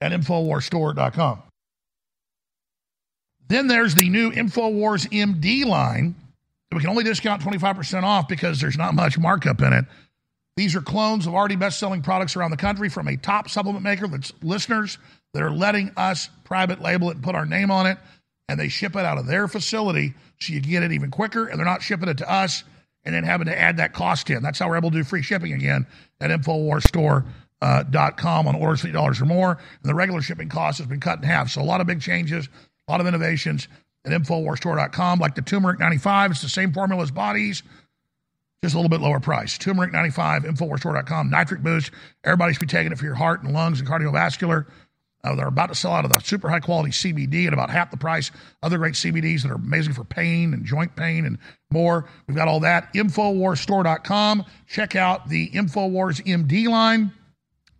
at InfoWarsStore.com. Then there's the new InfoWars MD line. That we can only discount 25% off because there's not much markup in it. These are clones of already best selling products around the country from a top supplement maker that's listeners that are letting us private label it and put our name on it. And they ship it out of their facility so you get it even quicker. And they're not shipping it to us and then having to add that cost in. That's how we're able to do free shipping again at InfoWarsStore.com uh, on orders $50 or more. And the regular shipping cost has been cut in half. So a lot of big changes a lot of innovations at InfoWarsStore.com, like the Turmeric 95. It's the same formula as bodies, just a little bit lower price. Turmeric 95, InfoWarsStore.com. Nitric Boost. Everybody should be taking it for your heart and lungs and cardiovascular. Uh, they're about to sell out of the super high quality CBD at about half the price. Other great CBDs that are amazing for pain and joint pain and more. We've got all that. InfoWarsStore.com. Check out the InfoWars MD line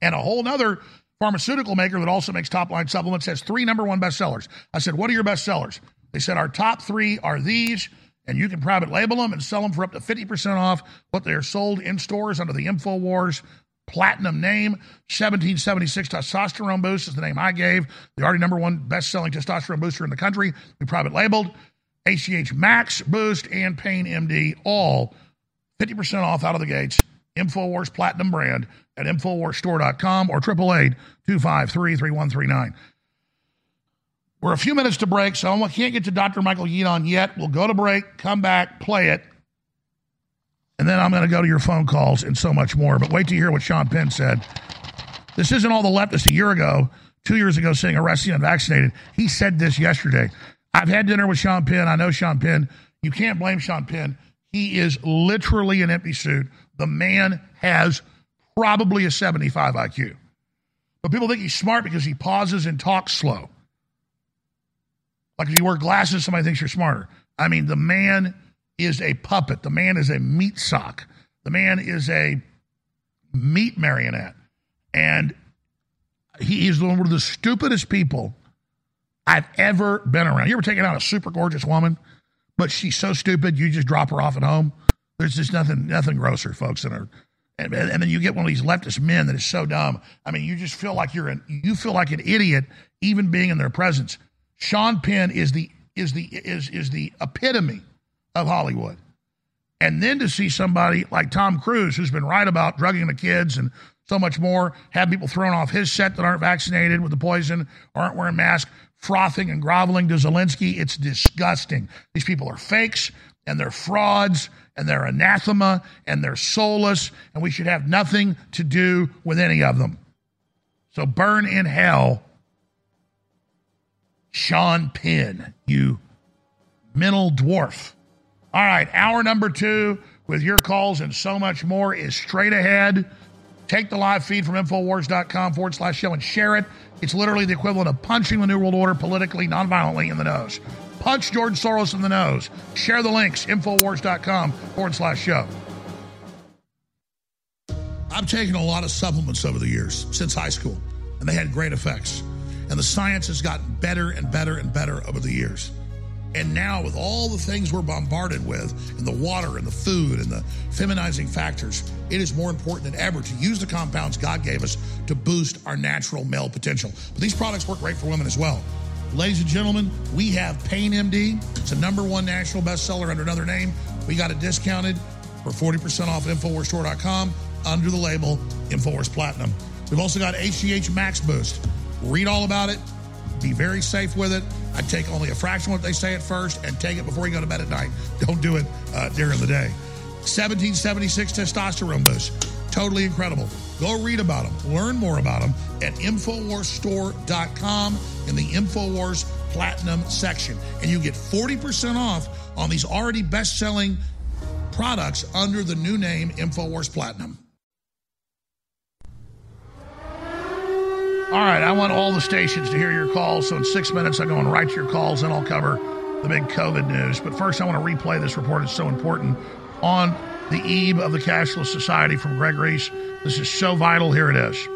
and a whole nother pharmaceutical maker that also makes top line supplements has three number one bestsellers. I said, What are your best sellers? They said, Our top three are these, and you can private label them and sell them for up to 50% off what they're sold in stores under the InfoWars platinum name. 1776 testosterone boost is the name I gave. The already number one best selling testosterone booster in the country. We private labeled. HGH Max Boost and Pain MD, all 50% off out of the gates. InfoWars Platinum brand at InfoWarsStore.com or 888-253-3139. We're a few minutes to break, so I can't get to Dr. Michael Yeadon yet. We'll go to break, come back, play it, and then I'm going to go to your phone calls and so much more. But wait to hear what Sean Penn said. This isn't all the leftists a year ago, two years ago, saying arrest the unvaccinated. He said this yesterday. I've had dinner with Sean Penn. I know Sean Penn. You can't blame Sean Penn. He is literally an empty suit. The man has probably a 75 IQ. But people think he's smart because he pauses and talks slow. Like if you wear glasses, somebody thinks you're smarter. I mean, the man is a puppet. The man is a meat sock. The man is a meat marionette. And he is one of the stupidest people I've ever been around. You ever taken out a super gorgeous woman, but she's so stupid you just drop her off at home? There's just nothing nothing grosser, folks, than her and, and, then you get one of these leftist men that is so dumb. I mean, you just feel like you're an you feel like an idiot even being in their presence. Sean Penn is the is the is is the epitome of Hollywood. And then to see somebody like Tom Cruise, who's been right about drugging the kids and so much more, have people thrown off his set that aren't vaccinated with the poison, aren't wearing masks, frothing and groveling to Zelensky. It's disgusting. These people are fakes and they're frauds and they're anathema and they're soulless, and we should have nothing to do with any of them. So burn in hell, Sean Penn, you mental dwarf. All right, hour number two with your calls and so much more is straight ahead. Take the live feed from Infowars.com forward slash show and share it. It's literally the equivalent of punching the New World Order politically, nonviolently in the nose. Punch George Soros in the nose. Share the links, Infowars.com forward slash show. I've taken a lot of supplements over the years since high school, and they had great effects. And the science has gotten better and better and better over the years. And now, with all the things we're bombarded with, and the water and the food and the feminizing factors, it is more important than ever to use the compounds God gave us to boost our natural male potential. But these products work great for women as well. Ladies and gentlemen, we have Pain MD. It's a number one national bestseller under another name. We got it discounted for 40% off at InfoWarsStore.com under the label InfoWars Platinum. We've also got HGH Max Boost. Read all about it. Be very safe with it. I take only a fraction of what they say at first and take it before you go to bed at night. Don't do it uh, during the day. 1776 testosterone boost. Totally incredible. Go read about them. Learn more about them at InfoWarsStore.com in the InfoWars Platinum section. And you get 40% off on these already best selling products under the new name InfoWars Platinum. All right, I want all the stations to hear your calls. So in six minutes, I'm going and write your calls and I'll cover the big COVID news. But first, I want to replay this report. It's so important. On the eve of the cashless society from Greg Reese. This is so vital. Here it is.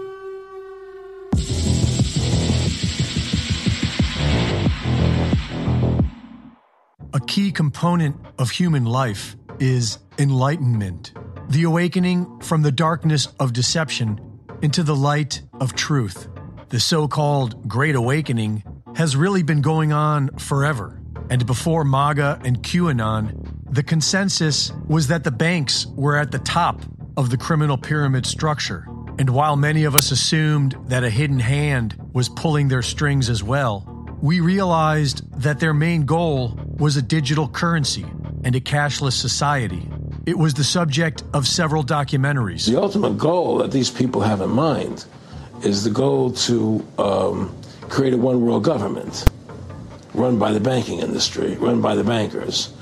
A key component of human life is enlightenment, the awakening from the darkness of deception into the light of truth. The so called Great Awakening has really been going on forever. And before MAGA and QAnon, the consensus was that the banks were at the top of the criminal pyramid structure. And while many of us assumed that a hidden hand was pulling their strings as well, we realized that their main goal was a digital currency and a cashless society. It was the subject of several documentaries. The ultimate goal that these people have in mind is the goal to um, create a one world government run by the banking industry, run by the bankers,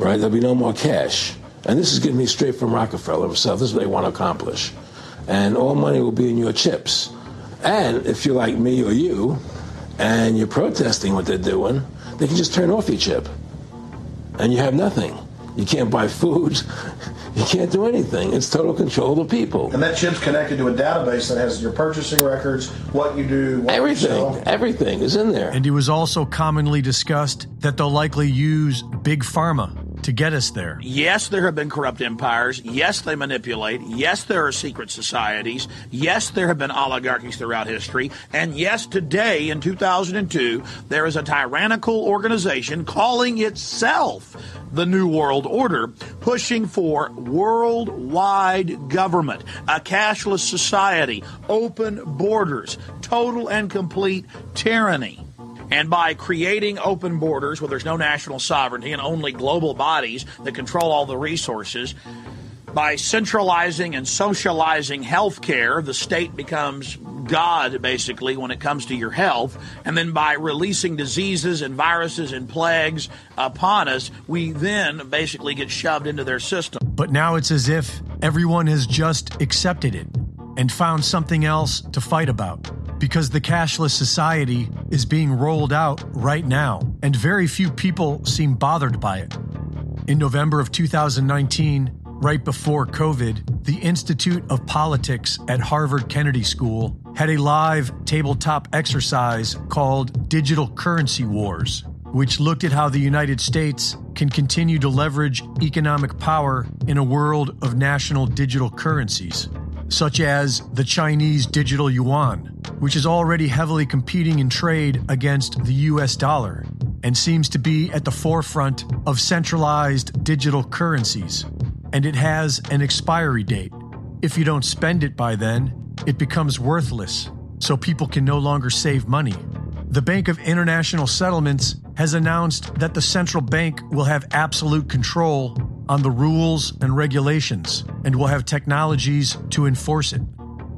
right? There'll be no more cash. And this is getting me straight from Rockefeller himself. This is what they want to accomplish. And all money will be in your chips. And if you're like me or you, and you're protesting what they're doing, they can just turn off your chip. And you have nothing. You can't buy food. You can't do anything. It's total control of the people. And that chip's connected to a database that has your purchasing records, what you do, what everything, you sell. everything is in there. And it was also commonly discussed that they'll likely use big pharma to get us there. Yes, there have been corrupt empires. Yes, they manipulate. Yes, there are secret societies. Yes, there have been oligarchies throughout history. And yes, today in 2002, there is a tyrannical organization calling itself the New World Order, pushing for worldwide government, a cashless society, open borders, total and complete tyranny. And by creating open borders where there's no national sovereignty and only global bodies that control all the resources, by centralizing and socializing healthcare, the state becomes God, basically, when it comes to your health. And then by releasing diseases and viruses and plagues upon us, we then basically get shoved into their system. But now it's as if everyone has just accepted it and found something else to fight about. Because the cashless society is being rolled out right now, and very few people seem bothered by it. In November of 2019, right before COVID, the Institute of Politics at Harvard Kennedy School had a live tabletop exercise called Digital Currency Wars, which looked at how the United States can continue to leverage economic power in a world of national digital currencies, such as the Chinese digital yuan, which is already heavily competing in trade against the US dollar and seems to be at the forefront of centralized digital currencies and it has an expiry date. If you don't spend it by then, it becomes worthless, so people can no longer save money. The Bank of International Settlements has announced that the central bank will have absolute control on the rules and regulations and will have technologies to enforce it.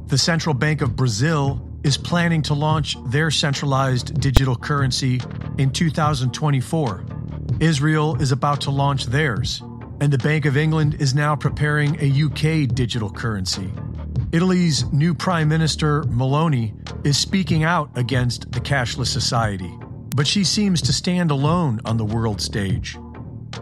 The Central Bank of Brazil is planning to launch their centralized digital currency in 2024. Israel is about to launch theirs, and the Bank of England is now preparing a UK digital currency. Italy's new Prime Minister, Meloni, is speaking out against the cashless society, but she seems to stand alone on the world stage.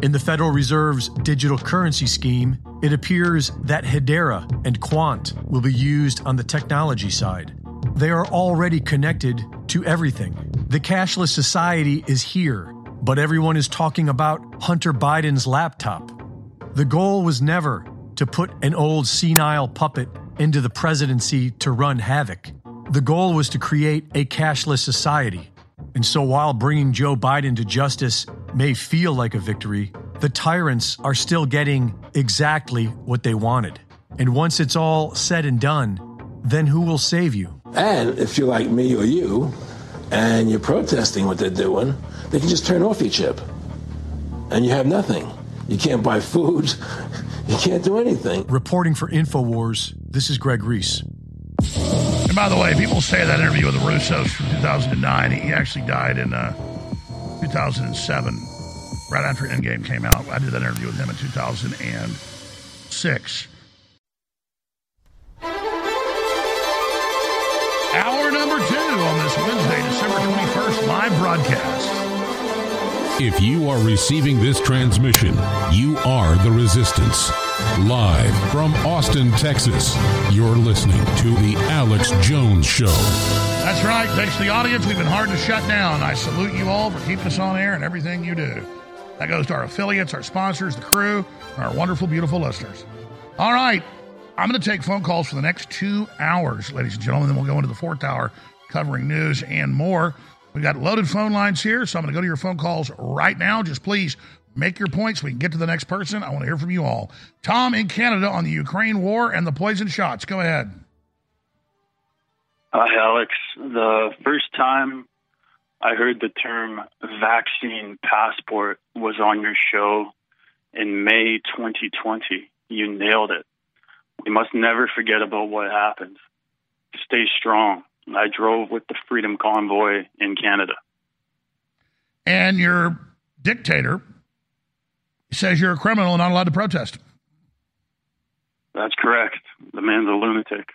In the Federal Reserve's digital currency scheme, it appears that Hedera and Quant will be used on the technology side. They are already connected to everything. The cashless society is here, but everyone is talking about Hunter Biden's laptop. The goal was never to put an old senile puppet into the presidency to run havoc. The goal was to create a cashless society. And so while bringing Joe Biden to justice may feel like a victory, the tyrants are still getting exactly what they wanted. And once it's all said and done, then who will save you? And if you're like me or you, and you're protesting what they're doing, they can just turn off your chip. And you have nothing. You can't buy food. You can't do anything. Reporting for InfoWars, this is Greg Reese. And by the way, people say that interview with the Russos from 2009. He actually died in uh, 2007, right after Endgame came out. I did that interview with him in 2006. Hour number two on this Wednesday, December 21st, live broadcast. If you are receiving this transmission, you are the resistance. Live from Austin, Texas, you're listening to The Alex Jones Show. That's right. Thanks to the audience. We've been hard to shut down. I salute you all for keeping us on air and everything you do. That goes to our affiliates, our sponsors, the crew, and our wonderful, beautiful listeners. All right. I'm going to take phone calls for the next two hours, ladies and gentlemen. Then we'll go into the fourth hour covering news and more. We've got loaded phone lines here, so I'm going to go to your phone calls right now. Just please make your points. We can get to the next person. I want to hear from you all. Tom in Canada on the Ukraine war and the poison shots. Go ahead. Hi, Alex. The first time I heard the term vaccine passport was on your show in May 2020. You nailed it. We must never forget about what happened. Stay strong. I drove with the Freedom Convoy in Canada. And your dictator says you're a criminal and not allowed to protest. That's correct. The man's a lunatic.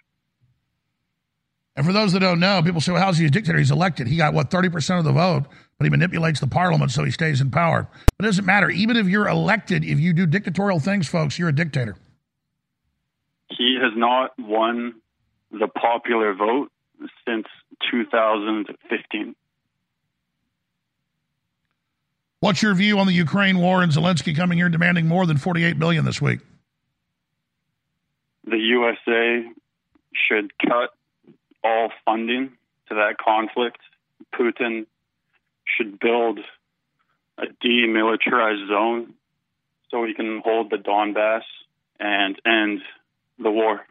And for those that don't know, people say, well, how's he a dictator? He's elected. He got, what, 30% of the vote, but he manipulates the parliament so he stays in power. But it doesn't matter. Even if you're elected, if you do dictatorial things, folks, you're a dictator. He has not won the popular vote since 2015. What's your view on the Ukraine war and Zelensky coming here demanding more than 48 billion this week? The USA should cut all funding to that conflict. Putin should build a demilitarized zone so he can hold the Donbass and end the war.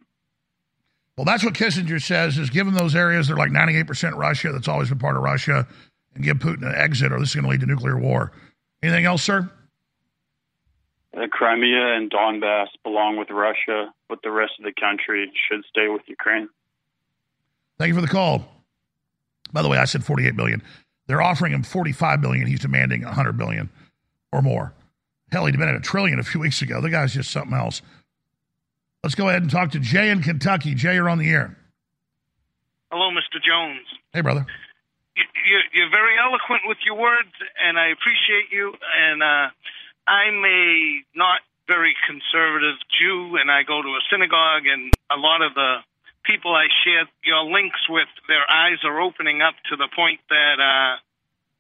Well, that's what Kissinger says is given those areas, they're like 98% Russia, that's always been part of Russia, and give Putin an exit or this is going to lead to nuclear war. Anything else, sir? The Crimea and Donbass belong with Russia, but the rest of the country should stay with Ukraine. Thank you for the call. By the way, I said 48 billion. They're offering him 45 billion. He's demanding 100 billion or more. Hell, he demanded a trillion a few weeks ago. The guy's just something else. Let's go ahead and talk to Jay in Kentucky. Jay, you're on the air. Hello, Mr. Jones. Hey, brother. You, you're very eloquent with your words, and I appreciate you. And uh, I'm a not very conservative Jew, and I go to a synagogue, and a lot of the people I share your links with, their eyes are opening up to the point that uh,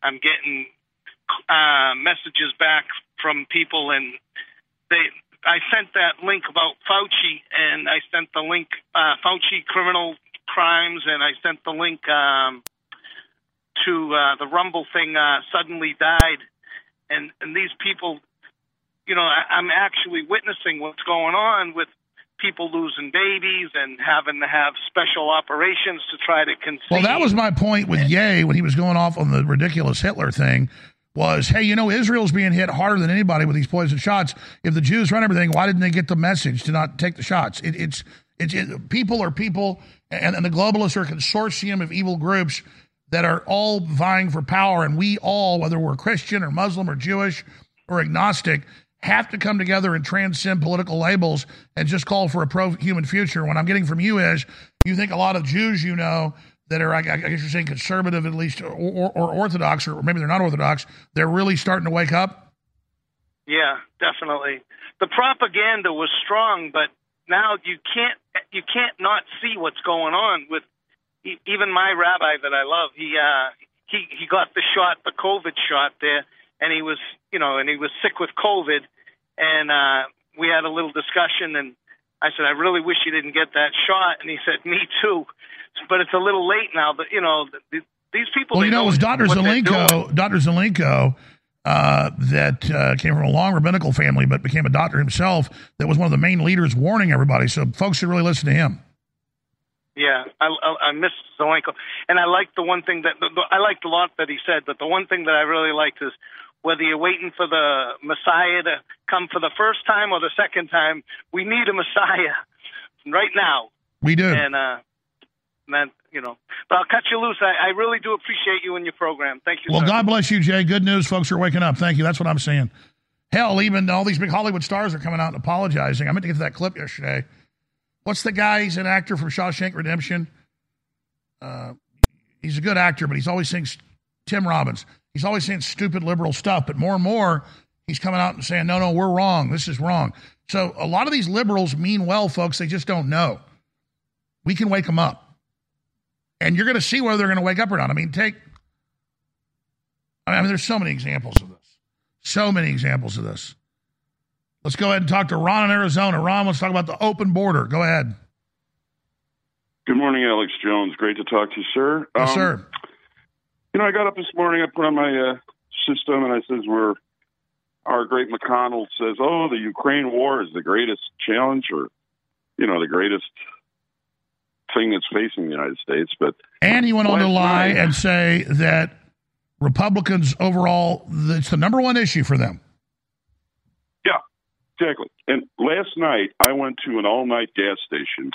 I'm getting uh, messages back from people, and they I sent that link about Fauci, and I sent the link uh, Fauci criminal crimes, and I sent the link um, to uh, the Rumble thing. Uh, suddenly died, and and these people, you know, I, I'm actually witnessing what's going on with people losing babies and having to have special operations to try to conceive. Well, that was my point with Ye when he was going off on the ridiculous Hitler thing. Was hey, you know, Israel's being hit harder than anybody with these poison shots. If the Jews run everything, why didn't they get the message to not take the shots? It, it's it's it, people are people, and, and the globalists are a consortium of evil groups that are all vying for power, and we all, whether we're Christian or Muslim or Jewish or agnostic, have to come together and transcend political labels and just call for a pro-human future. What I'm getting from you is you think a lot of Jews you know that are, I guess you're saying conservative at least, or, or, or orthodox, or maybe they're not orthodox, they're really starting to wake up? Yeah, definitely. The propaganda was strong, but now you can't you can't not see what's going on with even my rabbi that I love. He uh, he he got the shot, the COVID shot there, and he was, you know, and he was sick with COVID, and uh, we had a little discussion, and I said, I really wish you didn't get that shot, and he said, Me too, but it's a little late now. But you know, th- these people. Well, you know, it was Dr. Zelenko, Dr. Zelenko, uh, that uh, came from a long rabbinical family, but became a doctor himself. That was one of the main leaders warning everybody. So folks should really listen to him. Yeah, I, I, I miss Zelenko, and I like the one thing that I liked a lot that he said. But the one thing that I really liked is whether you're waiting for the Messiah to come for the first time or the second time, we need a Messiah right now. We do. And uh, man, you know, but I'll cut you loose. I, I really do appreciate you and your program. Thank you. Well, sir. God bless you, Jay. Good news, folks are waking up. Thank you. That's what I'm saying. Hell, even all these big Hollywood stars are coming out and apologizing. I meant to get to that clip yesterday. What's the guy? He's an actor from Shawshank Redemption. Uh, he's a good actor, but he's always saying Tim Robbins. He's always saying stupid liberal stuff, but more and more he's coming out and saying, "No, no, we're wrong. This is wrong." So a lot of these liberals mean well, folks. They just don't know. We can wake them up, and you're going to see whether they're going to wake up or not. I mean, take. I mean, there's so many examples of this. So many examples of this. Let's go ahead and talk to Ron in Arizona. Ron, let's talk about the open border. Go ahead. Good morning, Alex Jones. Great to talk to you, sir. Yes, Um, sir. You know, I got up this morning, I put on my uh, system, and I says, "We're our great McConnell says, oh, the Ukraine war is the greatest challenge, or you know, the greatest thing that's facing the United States." But And he went on to lie night- and say that Republicans overall, it's the number one issue for them. Yeah, exactly. And last night I went to an all-night gas station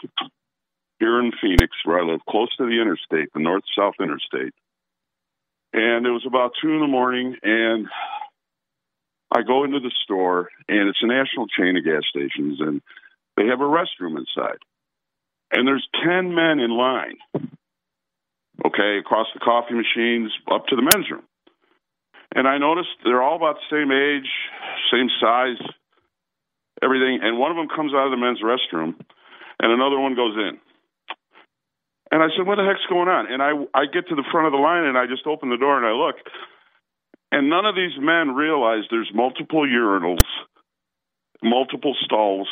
here in Phoenix, where I live, close to the interstate, the north-south interstate. And it was about two in the morning, and I go into the store, and it's a national chain of gas stations, and they have a restroom inside. And there's ten men in line. Okay, across the coffee machines up to the men's room. And I noticed they're all about the same age, same size, everything. And one of them comes out of the men's restroom, and another one goes in. And I said, "What the heck's going on?" And I I get to the front of the line, and I just open the door and I look, and none of these men realize there's multiple urinals, multiple stalls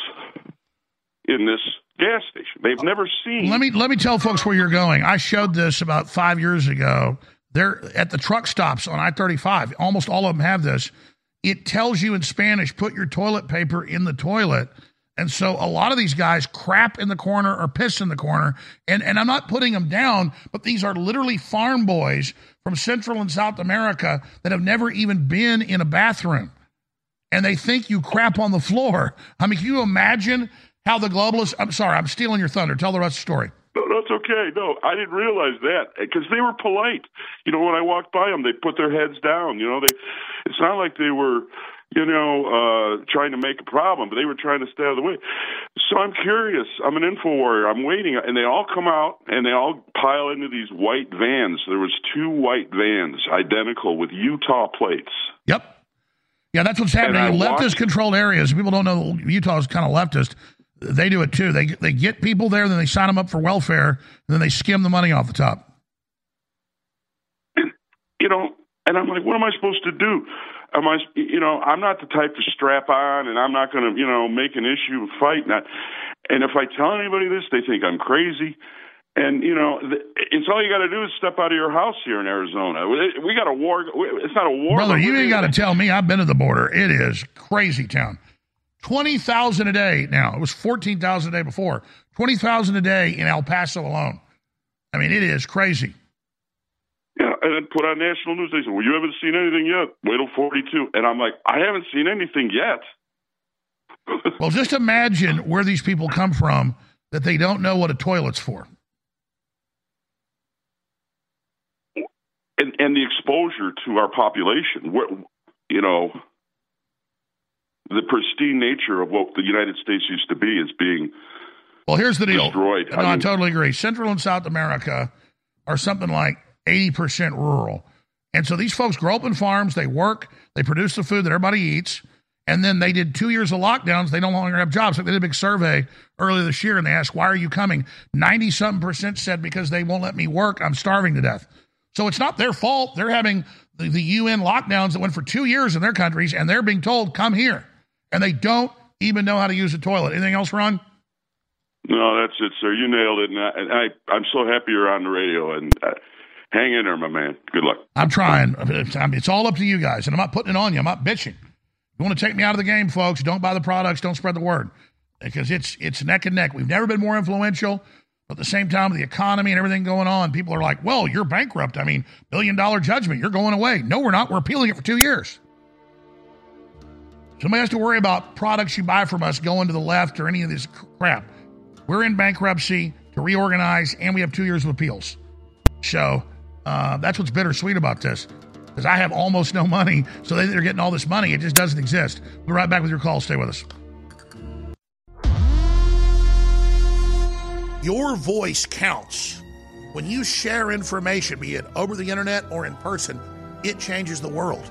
in this gas station. They've never seen. Let me let me tell folks where you're going. I showed this about five years ago. They're at the truck stops on I-35. Almost all of them have this. It tells you in Spanish, put your toilet paper in the toilet. And so a lot of these guys crap in the corner or piss in the corner. And and I'm not putting them down, but these are literally farm boys from Central and South America that have never even been in a bathroom. And they think you crap on the floor. I mean, can you imagine how the globalists I'm sorry, I'm stealing your thunder. Tell the rest of the story. No, that's okay. No, I didn't realize that because they were polite. You know, when I walked by them, they put their heads down. You know, they. It's not like they were, you know, uh, trying to make a problem, but they were trying to stay out of the way. So I'm curious. I'm an info warrior. I'm waiting, and they all come out and they all pile into these white vans. There was two white vans, identical with Utah plates. Yep. Yeah, that's what's happening And in I leftist watched- controlled areas. People don't know Utah is kind of leftist. They do it too. They they get people there, then they sign them up for welfare, and then they skim the money off the top. you know, and I'm like, what am I supposed to do? Am I, you know, I'm not the type to strap on, and I'm not going to, you know, make an issue of fight. And, and if I tell anybody this, they think I'm crazy. And you know, it's all you got to do is step out of your house here in Arizona. We we got a war. It's not a war, Brother, you ain't got to tell me. I've been to the border. It is crazy town. Twenty thousand a day now. It was fourteen thousand a day before. Twenty thousand a day in El Paso alone. I mean, it is crazy. Yeah, and then put on national news. They said, "Well, you haven't seen anything yet. Wait till 42." And I'm like, I haven't seen anything yet. Well, just imagine where these people come from that they don't know what a toilet's for. and and the exposure to our population, what you know, the pristine nature of what the United States used to be is being Well, here's the deal. destroyed. No, I, totally agree. Central and South America are something like 80% rural. And so these folks grow up in farms, they work, they produce the food that everybody eats, and then they did two years of lockdowns. They no longer have jobs. Like they did a big survey earlier this year and they asked, Why are you coming? 90 something percent said, Because they won't let me work. I'm starving to death. So it's not their fault. They're having the, the UN lockdowns that went for two years in their countries, and they're being told, come here. And they don't even know how to use a toilet. Anything else, Ron? No, that's it, sir. You nailed it, and I, and I I'm so happy you're on the radio. And uh, hang in there, my man. Good luck. I'm trying. It's, it's all up to you guys, and I'm not putting it on you. I'm not bitching. You want to take me out of the game, folks? Don't buy the products. Don't spread the word because it's it's neck and neck. We've never been more influential. But at the same time, the economy and everything going on, people are like, "Well, you're bankrupt. I mean, billion dollar judgment. You're going away." No, we're not. We're appealing it for two years. Somebody has to worry about products you buy from us going to the left or any of this crap. We're in bankruptcy to reorganize, and we have two years of appeals. So uh, that's what's bittersweet about this. Because I have almost no money, so they, they're getting all this money. It just doesn't exist. We'll be right back with your call. Stay with us. Your voice counts. When you share information, be it over the internet or in person, it changes the world.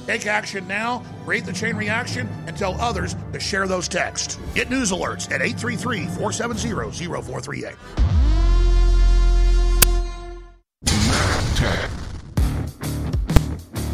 Take action now, create the chain reaction, and tell others to share those texts. Get news alerts at 833 470 0438.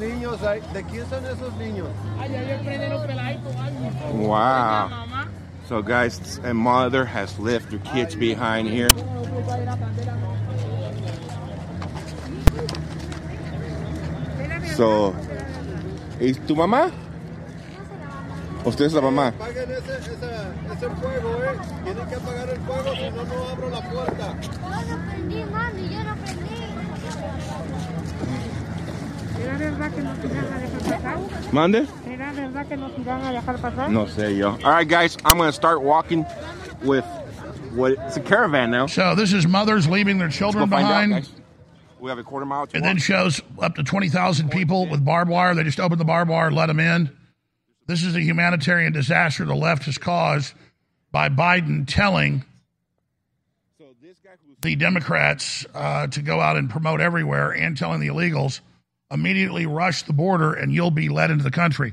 Niños, ¿de quién son esos niños? Wow. So, guys, a mother has left her kids behind here. So, ¿es tu mamá? ¿Usted es la mamá? Apaguen ese, ese, ese fuego, ¿eh? Tienen que apagar el fuego, si no, no abro la puerta. Yo no prendí, mami, yo no prendí. ¿Era verdad que nos iban a dejar pasar? ¿Mande? ¿Era verdad que nos iban a dejar pasar? No sé yo. All right, guys, I'm going to start walking with what it's a caravan now. So this is mothers leaving their Let's children go find out, behind. guys. We have a quarter mile to It walk. then shows up to 20,000 people with barbed wire. They just opened the barbed wire, let them in. This is a humanitarian disaster the left has caused by Biden telling the Democrats uh, to go out and promote everywhere and telling the illegals immediately rush the border and you'll be let into the country.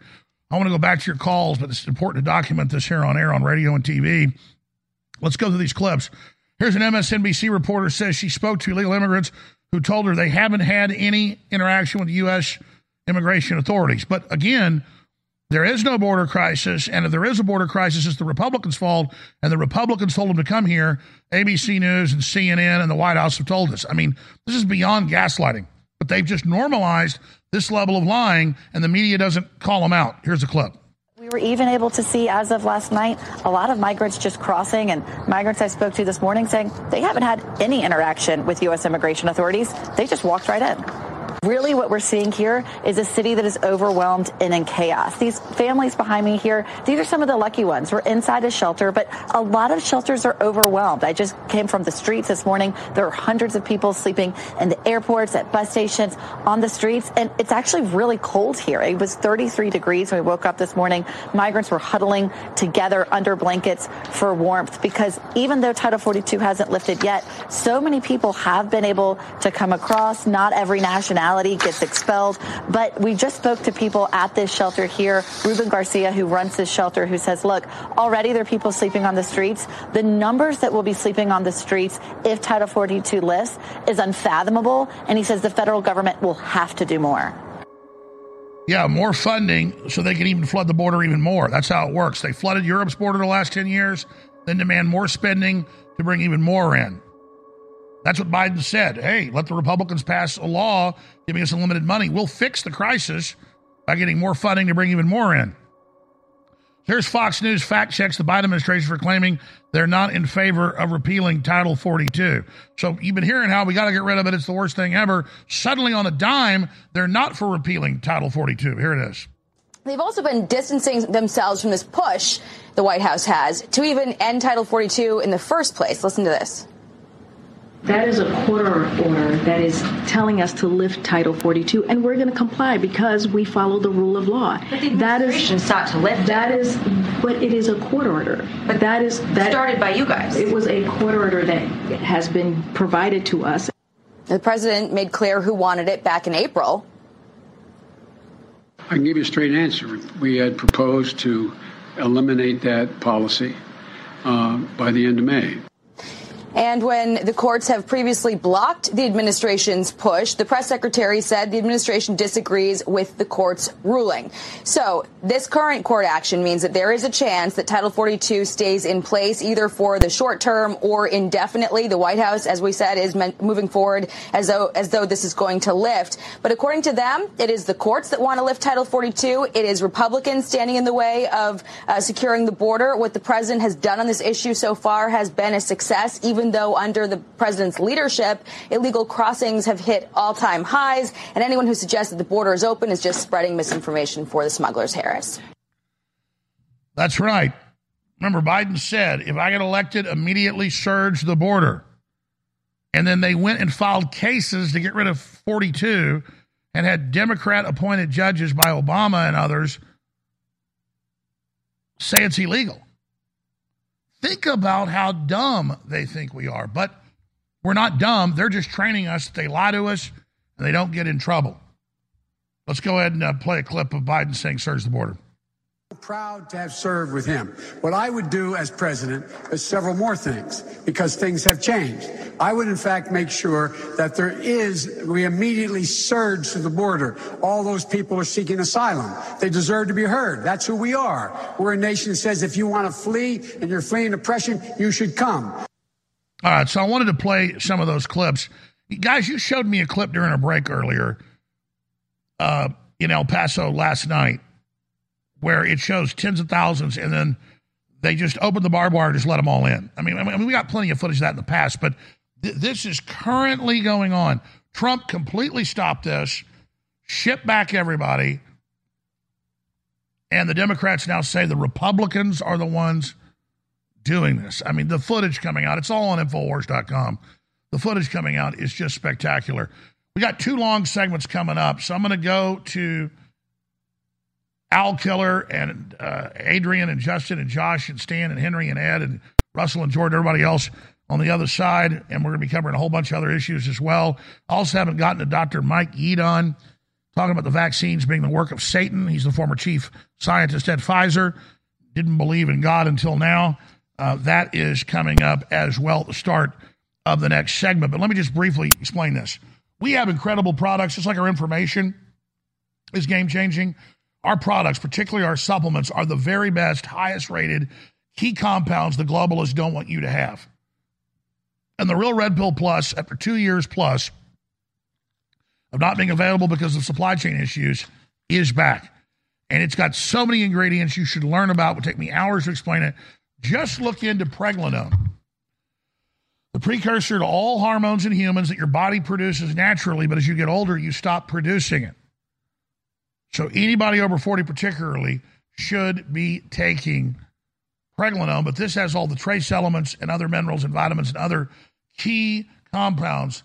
I want to go back to your calls, but it's important to document this here on air on radio and TV. Let's go through these clips. Here's an MSNBC reporter says she spoke to illegal immigrants who told her they haven't had any interaction with U.S. immigration authorities. But again, There is no border crisis, and if there is a border crisis, it's the Republicans' fault, and the Republicans told them to come here. ABC News and CNN and the White House have told us. I mean, this is beyond gaslighting, but they've just normalized this level of lying, and the media doesn't call them out. Here's a clip. We were even able to see, as of last night, a lot of migrants just crossing, and migrants I spoke to this morning saying they haven't had any interaction with U.S. immigration authorities. They just walked right in. Really, what we're seeing here is a city that is overwhelmed and in chaos. These families behind me here, these are some of the lucky ones. We're inside a shelter, but a lot of shelters are overwhelmed. I just came from the streets this morning. There are hundreds of people sleeping in the airports, at bus stations, on the streets, and it's actually really cold here. It was 33 degrees when we woke up this morning. Migrants were huddling together under blankets for warmth because even though Title 42 hasn't lifted yet, so many people have been able to come across. Not every nationality gets expelled. But we just spoke to people at this shelter here. Ruben Garcia, who runs this shelter, who says, look, already there are people sleeping on the streets. The numbers that will be sleeping on the streets if Title 42 lifts is unfathomable. And he says the federal government will have to do more. Yeah, more funding so they can even flood the border even more. That's how it works. They flooded Europe's border the last 10 years, then demand more spending to bring even more in. That's what Biden said. Hey, let the Republicans pass a law giving us unlimited money. We'll fix the crisis by getting more funding to bring even more in. Here's Fox News fact checks the Biden administration for claiming they're not in favor of repealing Title 42. So you've been hearing how we got to get rid of it. It's the worst thing ever. Suddenly, on a dime, they're not for repealing Title 42. Here it is. They've also been distancing themselves from this push the White House has to even end Title 42 in the first place. Listen to this. That is a court order that is telling us to lift Title 42, and we're going to comply because we follow the rule of law. But the administration sought to lift that is, but it is a court order. But that is that started by you guys. It was a court order that has been provided to us. The president made clear who wanted it back in April. I can give you a straight answer. We had proposed to eliminate that policy uh, by the end of May. And when the courts have previously blocked the administration's push, the press secretary said the administration disagrees with the court's ruling. So this current court action means that there is a chance that Title 42 stays in place either for the short term or indefinitely. The White House, as we said, is moving forward as though as though this is going to lift. But according to them, it is the courts that want to lift Title 42. It is Republicans standing in the way of uh, securing the border. What the president has done on this issue so far has been a success, even even though under the president's leadership, illegal crossings have hit all time highs. And anyone who suggests that the border is open is just spreading misinformation for the smugglers, Harris. That's right. Remember, Biden said, if I get elected, immediately surge the border. And then they went and filed cases to get rid of 42 and had Democrat appointed judges by Obama and others say it's illegal. Think about how dumb they think we are. But we're not dumb. They're just training us. They lie to us and they don't get in trouble. Let's go ahead and uh, play a clip of Biden saying, surge the border proud to have served with him. What I would do as president is several more things because things have changed. I would, in fact, make sure that there is, we immediately surge to the border. All those people are seeking asylum. They deserve to be heard. That's who we are. We're a nation that says if you want to flee and you're fleeing oppression, you should come. All right, so I wanted to play some of those clips. Guys, you showed me a clip during a break earlier uh, in El Paso last night where it shows tens of thousands and then they just open the barbed wire and just let them all in. I mean, I mean we got plenty of footage of that in the past, but th- this is currently going on. Trump completely stopped this, shipped back everybody, and the Democrats now say the Republicans are the ones doing this. I mean, the footage coming out, it's all on Infowars.com. The footage coming out is just spectacular. We got two long segments coming up, so I'm going to go to Al Killer and uh, Adrian and Justin and Josh and Stan and Henry and Ed and Russell and Jordan, everybody else on the other side. And we're going to be covering a whole bunch of other issues as well. Also, haven't gotten to Dr. Mike Yeadon talking about the vaccines being the work of Satan. He's the former chief scientist at Pfizer. Didn't believe in God until now. Uh, that is coming up as well at the start of the next segment. But let me just briefly explain this. We have incredible products, just like our information is game changing. Our products, particularly our supplements, are the very best, highest rated key compounds the globalists don't want you to have. And the Real Red Pill Plus, after two years plus of not being available because of supply chain issues, is back. And it's got so many ingredients you should learn about. It would take me hours to explain it. Just look into pregnenolone, the precursor to all hormones in humans that your body produces naturally, but as you get older, you stop producing it. So anybody over 40 particularly should be taking pregnenolone, but this has all the trace elements and other minerals and vitamins and other key compounds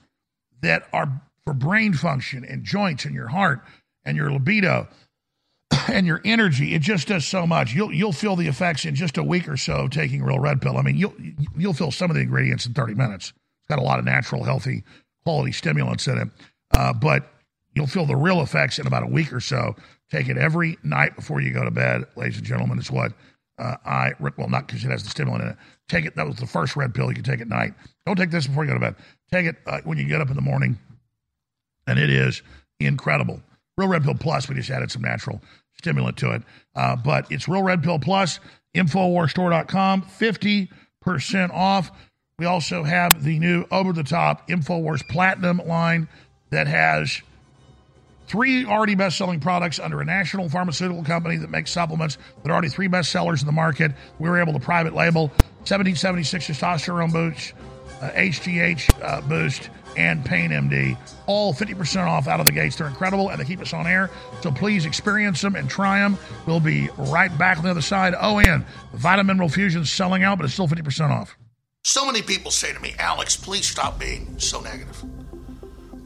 that are for brain function and joints and your heart and your libido and your energy. It just does so much. You'll you'll feel the effects in just a week or so taking real red pill. I mean, you'll you'll feel some of the ingredients in 30 minutes. It's got a lot of natural, healthy, quality stimulants in it, uh, but you'll feel the real effects in about a week or so. Take it every night before you go to bed, ladies and gentlemen. It's what uh, I well not because it has the stimulant in it. Take it. That was the first red pill you can take at night. Don't take this before you go to bed. Take it uh, when you get up in the morning, and it is incredible. Real Red Pill Plus. We just added some natural stimulant to it. Uh, but it's Real Red Pill Plus, Infowarsstore.com, 50% off. We also have the new over the top Infowars Platinum line that has three already best selling products under a national pharmaceutical company that makes supplements that are already three best sellers in the market. We were able to private label 1776 testosterone boost, uh, HGH uh, boost, and Pain MD. All 50% off out of the gates. They're incredible and they keep us on air. So please experience them and try them. We'll be right back on the other side. Oh, and Vitamin Mineral Fusion's selling out, but it's still 50% off. So many people say to me, Alex, please stop being so negative.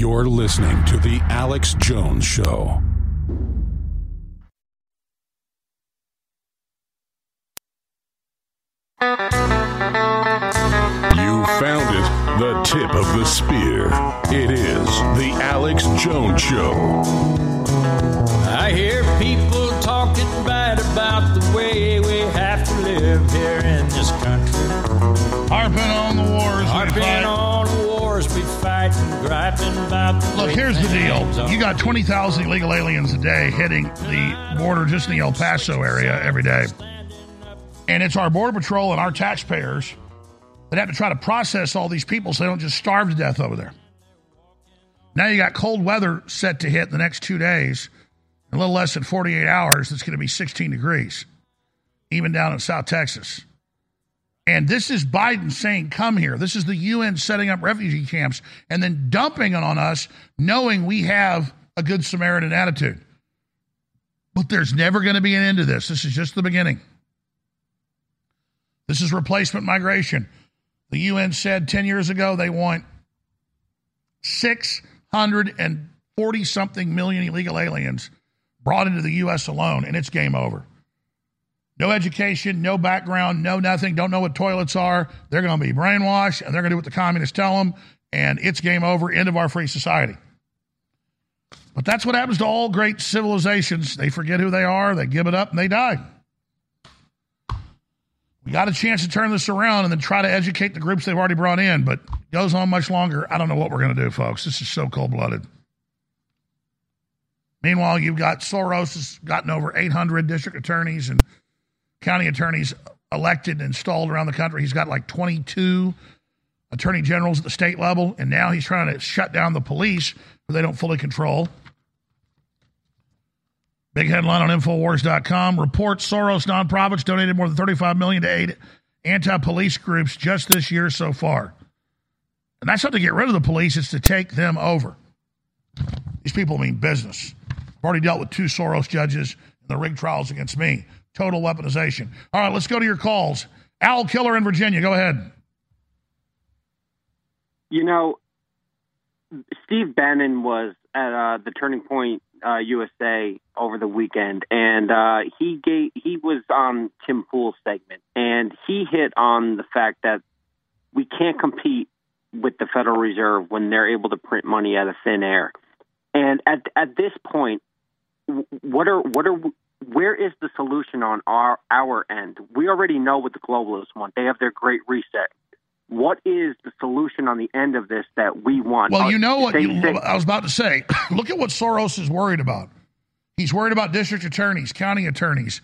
You're listening to The Alex Jones Show. You found it, the tip of the spear. It is The Alex Jones Show. I hear people talking bad about the way we have to live here in this country. Harping on the wars. we Harping fight. on Look, here's the deal. You got 20,000 illegal aliens a day hitting the border just in the El Paso area every day. And it's our Border Patrol and our taxpayers that have to try to process all these people so they don't just starve to death over there. Now you got cold weather set to hit the next two days, a little less than 48 hours. It's going to be 16 degrees, even down in South Texas. And this is Biden saying, come here. This is the UN setting up refugee camps and then dumping it on us, knowing we have a good Samaritan attitude. But there's never going to be an end to this. This is just the beginning. This is replacement migration. The UN said 10 years ago they want 640 something million illegal aliens brought into the U.S. alone, and it's game over. No education, no background, no nothing, don't know what toilets are. They're going to be brainwashed and they're going to do what the communists tell them, and it's game over, end of our free society. But that's what happens to all great civilizations. They forget who they are, they give it up, and they die. We got a chance to turn this around and then try to educate the groups they've already brought in, but it goes on much longer. I don't know what we're going to do, folks. This is so cold blooded. Meanwhile, you've got Soros has gotten over 800 district attorneys and county attorneys elected and installed around the country. He's got like 22 attorney generals at the state level, and now he's trying to shut down the police who they don't fully control. Big headline on Infowars.com reports Soros nonprofits donated more than 35 million to aid anti-police groups just this year so far. And that's not to get rid of the police; it's to take them over. These people mean business. I've already dealt with two Soros judges in the rig trials against me. Total weaponization. All right, let's go to your calls. Al Killer in Virginia. Go ahead. You know, Steve Bannon was at uh, the Turning Point uh, USA over the weekend, and uh, he gave he was on Tim Pool's segment, and he hit on the fact that we can't compete with the Federal Reserve when they're able to print money out of thin air. And at at this point, what are what are where is the solution on our our end? We already know what the globalists want. They have their great reset what is the solution on the end of this that we want? Well, you know what you, I was about to say. Look at what Soros is worried about. He's worried about district attorneys, county attorneys,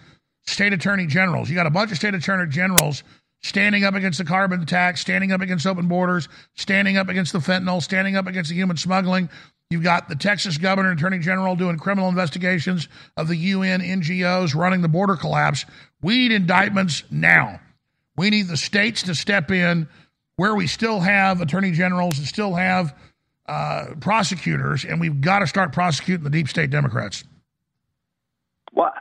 state attorney generals. You got a bunch of state attorney generals standing up against the carbon tax, standing up against open borders, standing up against the fentanyl, standing up against the human smuggling. You've got the Texas governor and attorney general doing criminal investigations of the UN NGOs running the border collapse. We need indictments now. We need the states to step in where we still have attorney generals and still have uh, prosecutors, and we've got to start prosecuting the deep state Democrats. Well,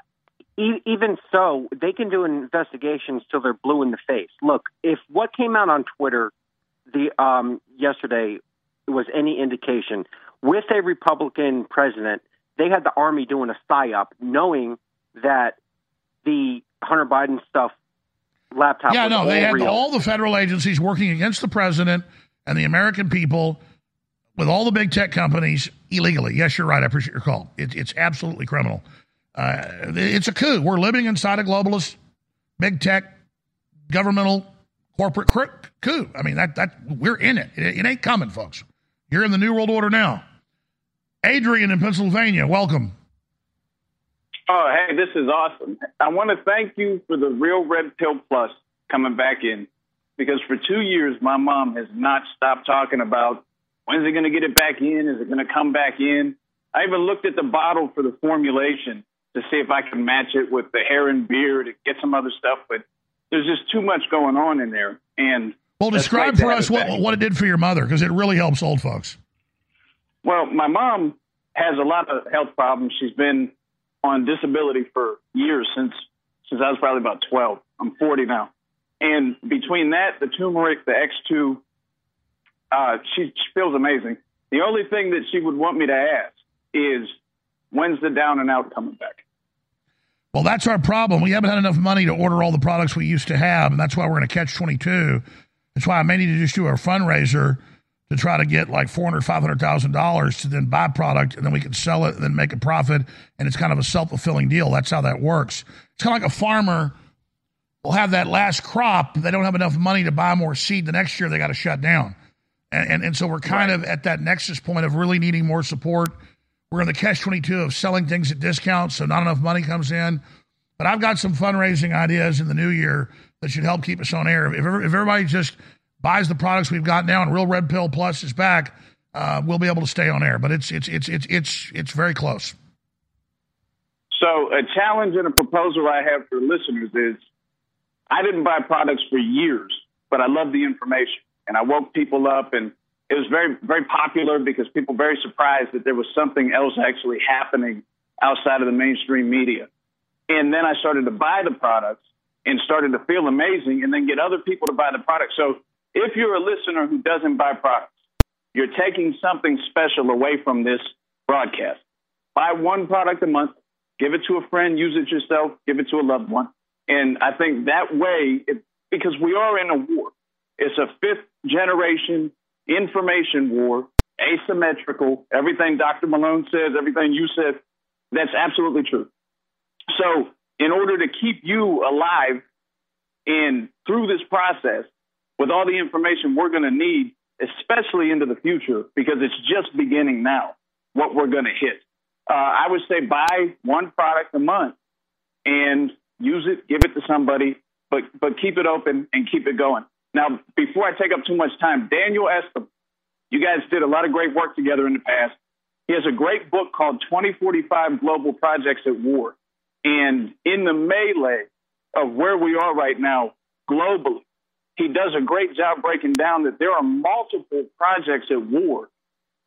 e- even so, they can do investigations till they're blue in the face. Look, if what came out on Twitter the um, yesterday was any indication, with a Republican president, they had the army doing a psyop, knowing that the Hunter Biden stuff laptop. yeah, no, they all had real. all the federal agencies working against the president and the American people with all the big tech companies illegally. Yes, you're right. I appreciate your call. It, it's absolutely criminal. Uh, it's a coup. We're living inside a globalist, big tech, governmental, corporate coup. I mean, that that we're in it. it. It ain't coming, folks. You're in the new world order now. Adrian in Pennsylvania, welcome. Oh, hey, this is awesome. I want to thank you for the Real Red Pill Plus coming back in because for two years, my mom has not stopped talking about when's it going to get it back in? Is it going to come back in? I even looked at the bottle for the formulation to see if I can match it with the hair and beard and get some other stuff, but there's just too much going on in there. And Well, describe for us what, what it did for your mother because it really helps old folks. Well, my mom has a lot of health problems. She's been on disability for years since since I was probably about 12. I'm 40 now. And between that, the turmeric, the X2, uh, she, she feels amazing. The only thing that she would want me to ask is when's the down and out coming back? Well, that's our problem. We haven't had enough money to order all the products we used to have, and that's why we're in a catch 22. That's why I may need to just do a fundraiser to try to get like $400,000, $500,000 to then buy product, and then we can sell it and then make a profit. And it's kind of a self fulfilling deal. That's how that works. It's kind of like a farmer will have that last crop. They don't have enough money to buy more seed the next year. They got to shut down. And, and, and so we're kind of at that nexus point of really needing more support. We're in the catch 22 of selling things at discounts, so not enough money comes in. But I've got some fundraising ideas in the new year that should help keep us on air. If, if everybody just buys the products we've got now and Real Red Pill Plus is back, uh, we'll be able to stay on air. But it's it's it's it's it's it's very close. So, a challenge and a proposal I have for listeners is I didn't buy products for years, but I love the information. And I woke people up, and it was very, very popular because people were very surprised that there was something else actually happening outside of the mainstream media. And then I started to buy the products and started to feel amazing and then get other people to buy the product. So, if you're a listener who doesn't buy products, you're taking something special away from this broadcast. Buy one product a month, give it to a friend, use it yourself, give it to a loved one. And I think that way, it, because we are in a war, it's a fifth generation information war, asymmetrical. Everything Dr. Malone says, everything you said, that's absolutely true. So, in order to keep you alive and through this process, with all the information we're going to need, especially into the future, because it's just beginning now, what we're going to hit. Uh, I would say buy one product a month and use it, give it to somebody, but but keep it open and keep it going. Now, before I take up too much time, Daniel Estulin, you guys did a lot of great work together in the past. He has a great book called 2045 Global Projects at War. And in the melee of where we are right now globally, he does a great job breaking down that there are multiple projects at war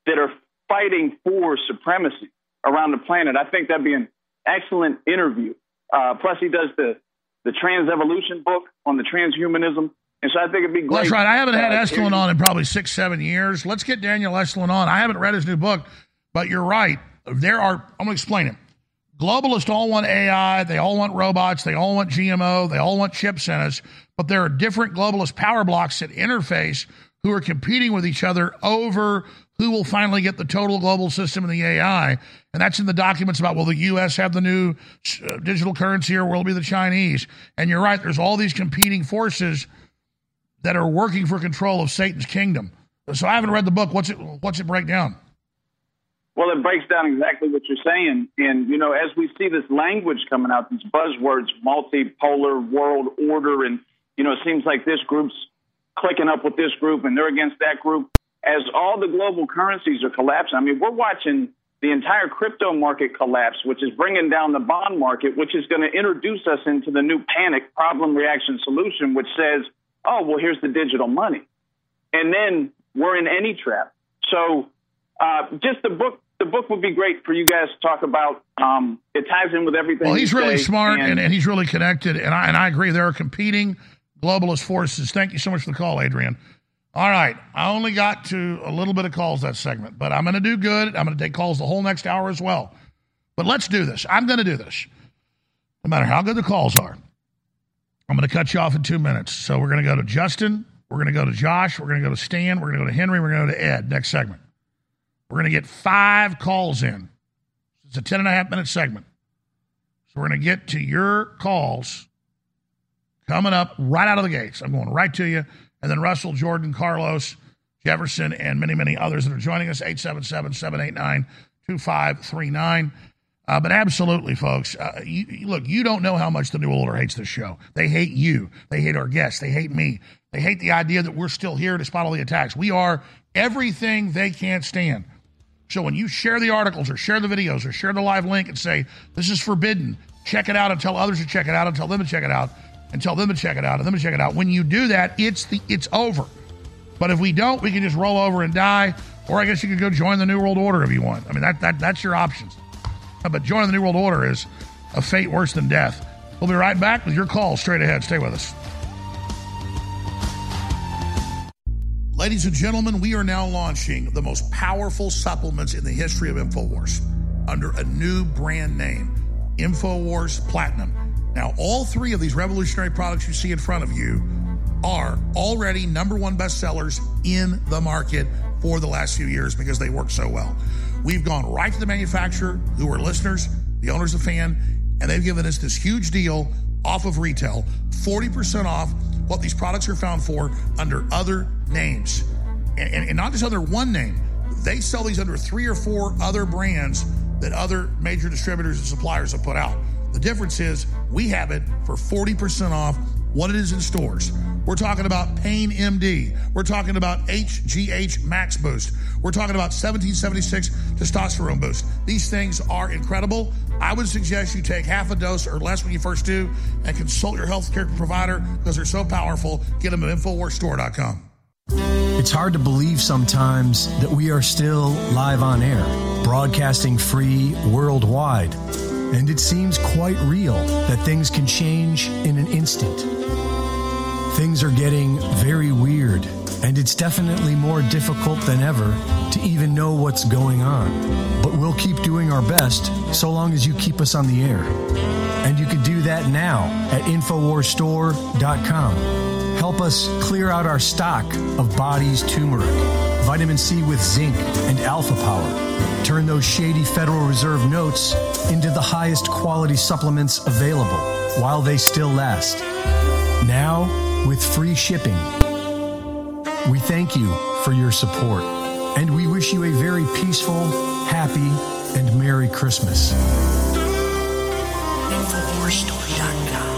that are fighting for supremacy around the planet. I think that'd be an excellent interview. Uh, plus, he does the the trans evolution book on the transhumanism. And so I think it'd be great. Well, that's right. I haven't had uh, Estulin on in probably six, seven years. Let's get Daniel Estulin on. I haven't read his new book, but you're right. There are, I'm going to explain it. Globalists all want AI. They all want robots. They all want GMO. They all want chips in us. But there are different globalist power blocks that interface who are competing with each other over who will finally get the total global system and the AI. And that's in the documents about will the U.S. have the new uh, digital currency or will it be the Chinese? And you're right, there's all these competing forces that are working for control of Satan's kingdom. So I haven't read the book. What's it, what's it break down? Well, it breaks down exactly what you're saying. And, you know, as we see this language coming out, these buzzwords, multipolar world order, and, you know, it seems like this group's clicking up with this group and they're against that group as all the global currencies are collapsing, I mean, we're watching the entire crypto market collapse, which is bringing down the bond market, which is going to introduce us into the new panic problem reaction solution, which says, oh, well, here's the digital money. And then we're in any trap. So uh, just the book. The book would be great for you guys to talk about. Um, it ties in with everything. Well, he's really smart and, and, and he's really connected, and I and I agree. There are competing globalist forces. Thank you so much for the call, Adrian. All right. I only got to a little bit of calls that segment, but I'm going to do good. I'm going to take calls the whole next hour as well. But let's do this. I'm going to do this. No matter how good the calls are, I'm going to cut you off in two minutes. So we're going to go to Justin. We're going to go to Josh. We're going to go to Stan. We're going to go to Henry. We're going to go to Ed next segment. We're going to get five calls in. It's a 10 and a half minute segment. So we're going to get to your calls coming up right out of the gates. I'm going right to you and then Russell, Jordan, Carlos, Jefferson, and many, many others that are joining us, 877 789 2539. Uh, but absolutely, folks, uh, you, look, you don't know how much the New Order hates this show. They hate you. They hate our guests. They hate me. They hate the idea that we're still here to spot all the attacks. We are everything they can't stand. So when you share the articles or share the videos or share the live link and say, this is forbidden, check it out and tell others to check it out and tell them to check it out, and tell them to check it out and them to check it out. When you do that, it's the it's over. But if we don't, we can just roll over and die. Or I guess you could go join the New World Order if you want. I mean, that, that that's your options. But joining the New World Order is a fate worse than death. We'll be right back with your call straight ahead. Stay with us. Ladies and gentlemen, we are now launching the most powerful supplements in the history of InfoWars under a new brand name InfoWars Platinum. Now, all three of these revolutionary products you see in front of you are already number one bestsellers in the market for the last few years because they work so well. We've gone right to the manufacturer, who are listeners, the owners of Fan, and they've given us this huge deal off of retail 40% off what these products are found for under other names. And, and, and not just under one name, they sell these under three or four other brands that other major distributors and suppliers have put out. The difference is we have it for 40% off what it is in stores. We're talking about Pain MD. We're talking about HGH Max Boost. We're talking about 1776 Testosterone Boost. These things are incredible. I would suggest you take half a dose or less when you first do and consult your healthcare provider because they're so powerful. Get them at InfoWarsStore.com. It's hard to believe sometimes that we are still live on air, broadcasting free worldwide. And it seems quite real that things can change in an instant. Things are getting very weird, and it's definitely more difficult than ever to even know what's going on. But we'll keep doing our best so long as you keep us on the air. And you can do that now at InfoWarsStore.com. Help us clear out our stock of bodies turmeric, vitamin C with zinc, and alpha power Turn those shady Federal Reserve notes into the highest quality supplements available while they still last. Now, with free shipping. We thank you for your support, and we wish you a very peaceful, happy, and Merry Christmas. InfoWarsStore.com.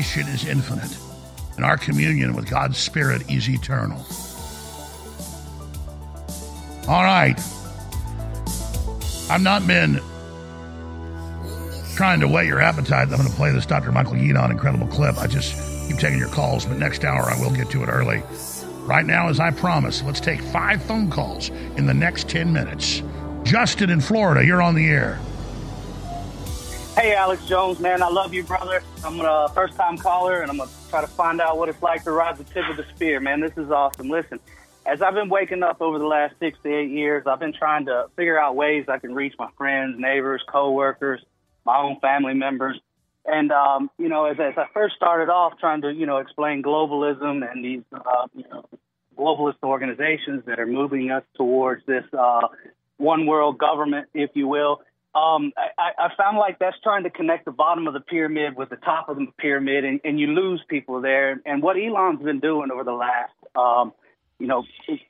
Is infinite. And our communion with God's Spirit is eternal. All right. I've not been trying to whet your appetite. I'm going to play this Dr. Michael Yeadon incredible clip. I just keep taking your calls, but next hour I will get to it early. Right now, as I promised, let's take five phone calls in the next 10 minutes. Justin in Florida, you're on the air. Hey, Alex Jones, man, I love you, brother. I'm a first time caller, and I'm going to try to find out what it's like to ride the tip of the spear, man. This is awesome. Listen, as I've been waking up over the last six to eight years, I've been trying to figure out ways I can reach my friends, neighbors, coworkers, my own family members. And, um, you know, as, as I first started off trying to, you know, explain globalism and these, uh, you know, globalist organizations that are moving us towards this uh, one world government, if you will, um, I, I found like that's trying to connect the bottom of the pyramid with the top of the pyramid, and, and you lose people there. And what Elon's been doing over the last, um, you know,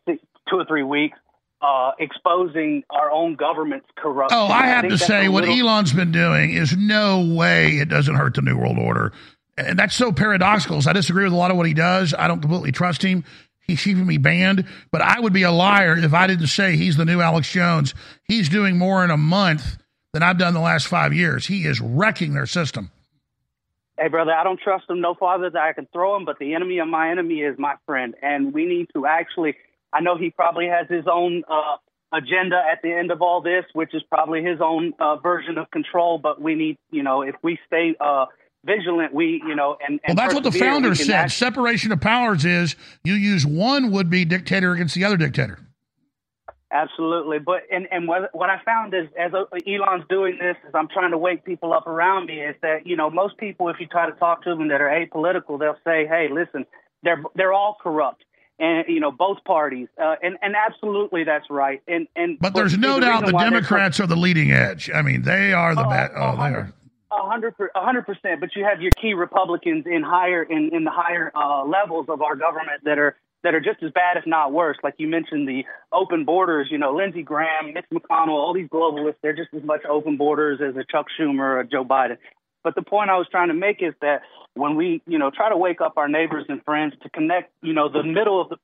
two or three weeks, uh, exposing our own government's corruption. Oh, I have think to say, what little- Elon's been doing is no way it doesn't hurt the New World Order. And that's so paradoxical. So I disagree with a lot of what he does. I don't completely trust him. He's keeping me banned. But I would be a liar if I didn't say he's the new Alex Jones. He's doing more in a month than I've done the last five years. He is wrecking their system. Hey, brother, I don't trust him no farther than I can throw him, but the enemy of my enemy is my friend. And we need to actually, I know he probably has his own uh, agenda at the end of all this, which is probably his own uh, version of control, but we need, you know, if we stay uh, vigilant, we, you know, and, Well, that's what the founders said. act- Separation of powers is you use one would be dictator against the other dictator. Absolutely, but and and what what I found is as uh, Elon's doing this, is I'm trying to wake people up around me. Is that you know most people, if you try to talk to them that are apolitical, they'll say, "Hey, listen, they're they're all corrupt." And you know both parties, uh, and and absolutely that's right. And and But there's no the doubt the why they're so- Democrats are the leading edge. I mean, they are the best. Oh, they are. A hundred, per- a hundred percent. But you have your key Republicans in higher, in, in the higher uh, levels of our government that are that are just as bad, if not worse. Like you mentioned, the open borders. You know, Lindsey Graham, Mitch McConnell, all these globalists. They're just as much open borders as a Chuck Schumer or Joe Biden. But the point I was trying to make is that when we, you know, try to wake up our neighbors and friends to connect, you know, the middle of the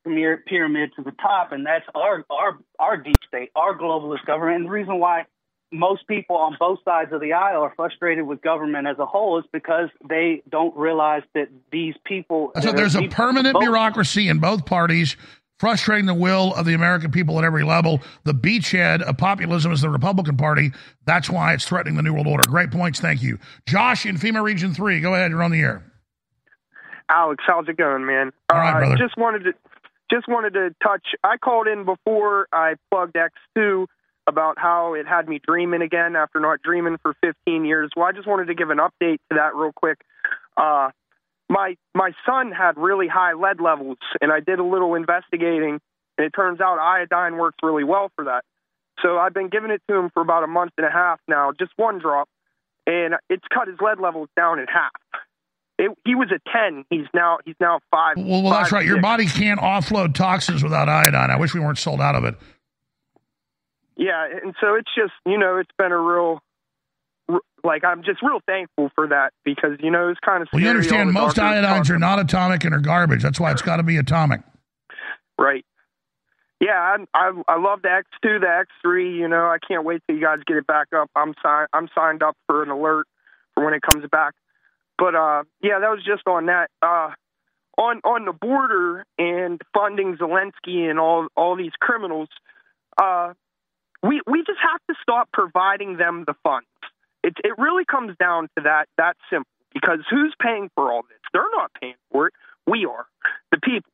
pyramid to the top, and that's our our our deep state, our globalist government. And the reason why most people on both sides of the aisle are frustrated with government as a whole is because they don't realize that these people. So there's a permanent both- bureaucracy in both parties, frustrating the will of the American people at every level. The beachhead of populism is the Republican Party. That's why it's threatening the New World Order. Great points. Thank you. Josh in FEMA Region 3. Go ahead. You're on the air. Alex, how's it going, man? All right, uh, brother. Just wanted to just wanted to touch. I called in before I plugged X2 about how it had me dreaming again after not dreaming for 15 years. Well, I just wanted to give an update to that real quick. Uh, my my son had really high lead levels, and I did a little investigating, and it turns out iodine works really well for that. So I've been giving it to him for about a month and a half now, just one drop, and it's cut his lead levels down in half. It, he was a 10. He's now he's now five. Well, well that's five, right. Your body can't offload toxins without iodine. I wish we weren't sold out of it. Yeah, and so it's just you know it's been a real like I'm just real thankful for that because you know it's kind of Well, you understand most iodines are not atomic and are garbage. That's why it's got to be atomic. right. Yeah, I, I I love the X2, the X3. You know, I can't wait till you guys get it back up. I'm signed. I'm signed up for an alert for when it comes back. But uh, yeah, that was just on that. Uh, on on the border and funding Zelensky and all all these criminals. Uh, we we just have to stop providing them the funds. It it really comes down to that that simple. Because who's paying for all this? They're not paying for it. We are the people.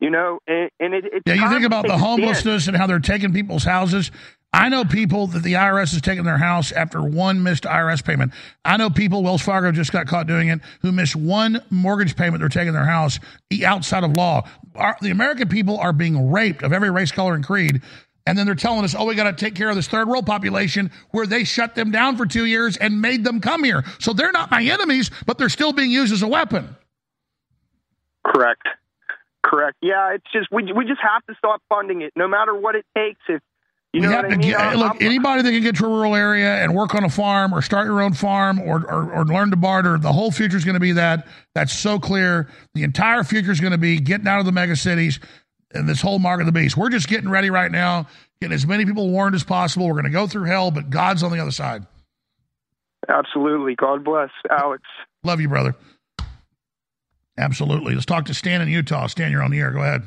You know, and, and it, it's Yeah, you think about the homelessness and how they're taking people's houses. I know people that the IRS has taken their house after one missed IRS payment. I know people, Wells Fargo just got caught doing it, who missed one mortgage payment. They're taking their house outside of law. Our, the American people are being raped of every race, color, and creed. And then they're telling us, oh, we got to take care of this third world population where they shut them down for two years and made them come here. So they're not my enemies, but they're still being used as a weapon. Correct. Correct. Yeah, it's just we we just have to stop funding it, no matter what it takes. If you we know have I to mean. get, I'm- look, anybody that can get to a rural area and work on a farm or start your own farm or, or, or learn to barter, the whole future is going to be that. That's so clear. The entire future is going to be getting out of the mega cities and this whole mark of the beast. We're just getting ready right now, getting as many people warned as possible. We're going to go through hell, but God's on the other side. Absolutely. God bless, Alex. Love you, brother. Absolutely. Let's talk to Stan in Utah. Stan, you're on the air. Go ahead.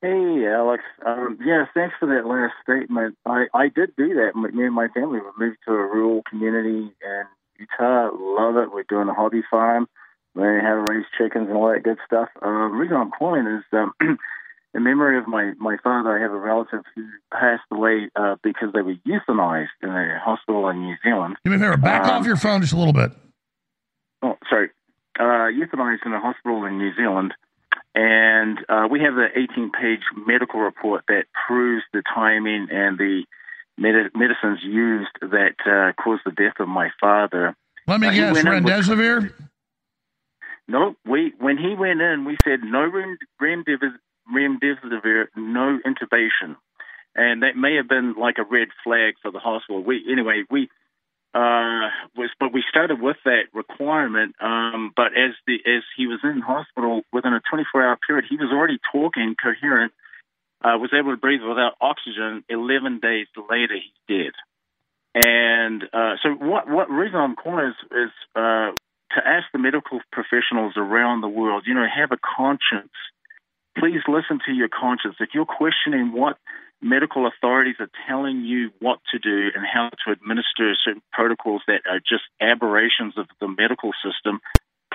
Hey, Alex. Um, yes, thanks for that last statement. I, I did do that. Me and my family we moved to a rural community in Utah. Love it. We're doing a hobby farm, learning how to raise chickens and all that good stuff. Uh, the reason I'm calling is um, in memory of my, my father. I have a relative who passed away uh, because they were euthanized in a hospital in New Zealand. Me a. Back Um, off your phone just a little bit. Oh, sorry. Uh, euthanized in a hospital in New Zealand. And uh, we have the 18 page medical report that proves the timing and the medi- medicines used that uh, caused the death of my father. Let me Uh, guess. Remdesivir? No, we when he went in, we said no rem- remdesivir, remdesivir, no intubation, and that may have been like a red flag for the hospital. We anyway, we uh, was, but we started with that requirement. Um, but as the as he was in hospital within a 24 hour period, he was already talking coherent, uh, was able to breathe without oxygen. 11 days later, he's dead. And uh, so, what what reason I'm calling is is uh, to ask the medical professionals around the world. You know, have a conscience. Please listen to your conscience. If you're questioning what medical authorities are telling you what to do and how to administer certain protocols that are just aberrations of the medical system,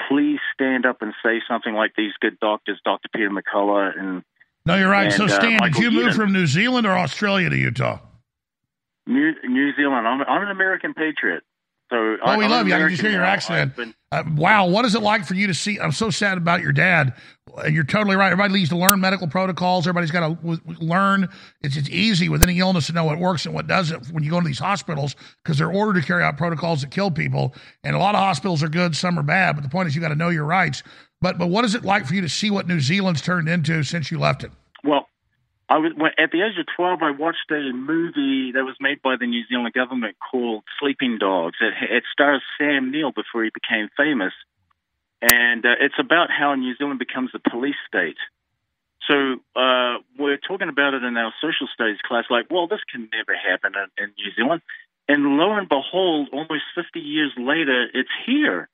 please stand up and say something like these good doctors, Dr. Peter McCullough and No, you're right. so, and, uh, Stan, did Michael you move Yeadon. from New Zealand or Australia to Utah? New New Zealand. I'm, I'm an American patriot. So Oh, we I'm love you. I can just hear your accent. Been- Uh, wow, what is it like for you to see? I'm so sad about your dad. You're totally right. Everybody needs to learn medical protocols. Everybody's got to w- w- learn. It's it's easy with any illness to know what works and what doesn't when you go to these hospitals because they're ordered to carry out protocols that kill people. And a lot of hospitals are good, some are bad. But the point is, you got to know your rights. But but what is it like for you to see what New Zealand's turned into since you left it? Well, I was at the age of twelve. I watched a movie that was made by the New Zealand government called Sleeping Dogs. It, it stars Sam Neill before he became famous, and uh, it's about how New Zealand becomes a police state. So uh, we're talking about it in our social studies class, like, well, this can never happen in, in New Zealand. And lo and behold, almost 50 years later, it's here.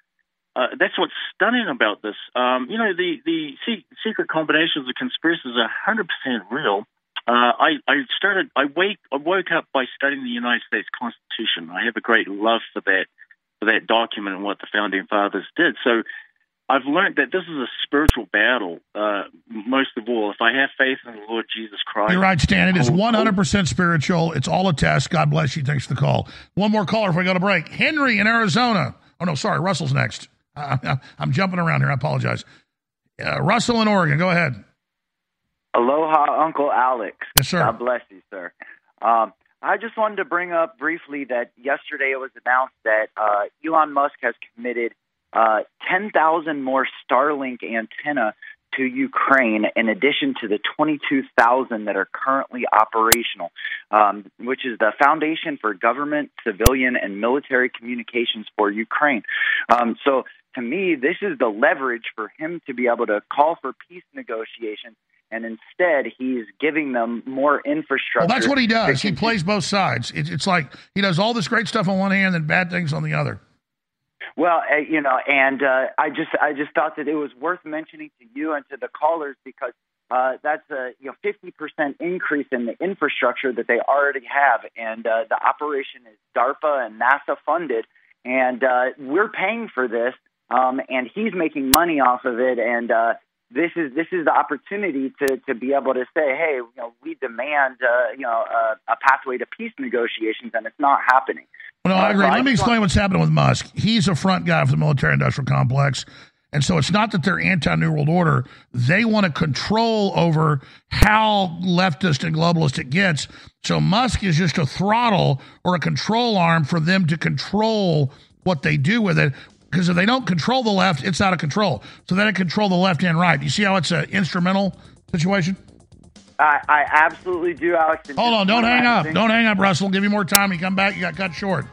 Uh, that's what's stunning about this. Um, you know, the the secret combinations of conspiracies are 100% real. Uh, I, I started. I wake. I woke up by studying the United States Constitution. I have a great love for that for that document and what the founding fathers did. So I've learned that this is a spiritual battle. Uh, most of all, if I have faith in the Lord Jesus Christ, You're right, Stan. It is 100 percent spiritual. It's all a test. God bless you. Thanks for the call. One more caller before we go to break. Henry in Arizona. Oh, no, sorry. Russell's next. I, I, I'm jumping around here. I apologize. Uh, Russell in Oregon. Go ahead. Aloha, Uncle Alex. Yes, sir. God bless you, sir. Um, I just wanted to bring up briefly that yesterday it was announced that uh, Elon Musk has committed uh, 10,000 more Starlink antenna to Ukraine in addition to the 22,000 that are currently operational, um, which is the Foundation for Government, Civilian, and Military Communications for Ukraine. Um, so, to me, this is the leverage for him to be able to call for peace negotiations. And instead, he's giving them more infrastructure. Well, that's what he does. He plays both sides. It's like he does all this great stuff on one hand and bad things on the other. Well, uh, you know, and uh, I just I just thought that it was worth mentioning to you and to the callers because uh, that's a you know fifty percent increase in the infrastructure that they already have, and uh, the operation is DARPA and NASA funded, and uh, we're paying for this, um, and he's making money off of it, and uh, this is this is the opportunity to to be able to say, hey, you know, we demand uh, you know a, a pathway to peace negotiations, and it's not happening. Well, no, I Uh, agree. so Let me explain want- what's happening with Musk. He's a front guy for the military industrial complex. And so it's not that they're anti New World Order. They want to control over how leftist and globalist it gets. So Musk is just a throttle or a control arm for them to control what they do with it. Because if they don't control the left, it's out of control. So they don't control the left and right. You see how it's an instrumental situation? I, I absolutely do, Alex. Hold on, don't hang up. Don't hang up, Russell. Give you more time. You come back, you got cut short.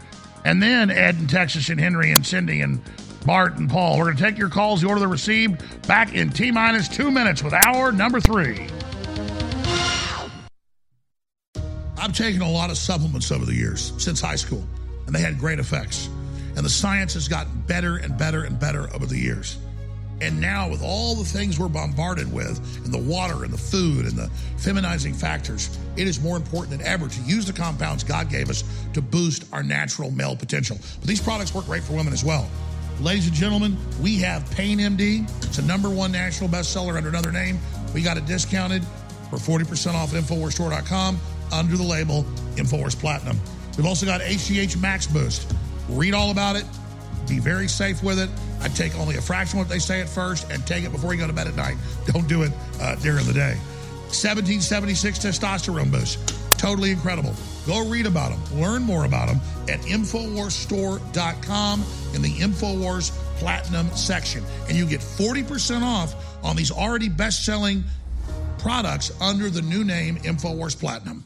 And then Ed and Texas and Henry and Cindy and Bart and Paul. We're going to take your calls, the order they're received, back in T minus two minutes with hour number three. I've taken a lot of supplements over the years since high school, and they had great effects. And the science has gotten better and better and better over the years. And now, with all the things we're bombarded with, and the water and the food and the feminizing factors, it is more important than ever to use the compounds God gave us to boost our natural male potential. But these products work great for women as well. Ladies and gentlemen, we have Pain MD. It's a number one national bestseller under another name. We got it discounted for 40% off at InfoWarsStore.com under the label InfoWars Platinum. We've also got HGH Max Boost. Read all about it. Be very safe with it. I take only a fraction of what they say at first and take it before you go to bed at night. Don't do it uh, during the day. 1776 testosterone boost. Totally incredible. Go read about them. Learn more about them at InfoWarsStore.com in the InfoWars Platinum section. And you get 40% off on these already best selling products under the new name InfoWars Platinum.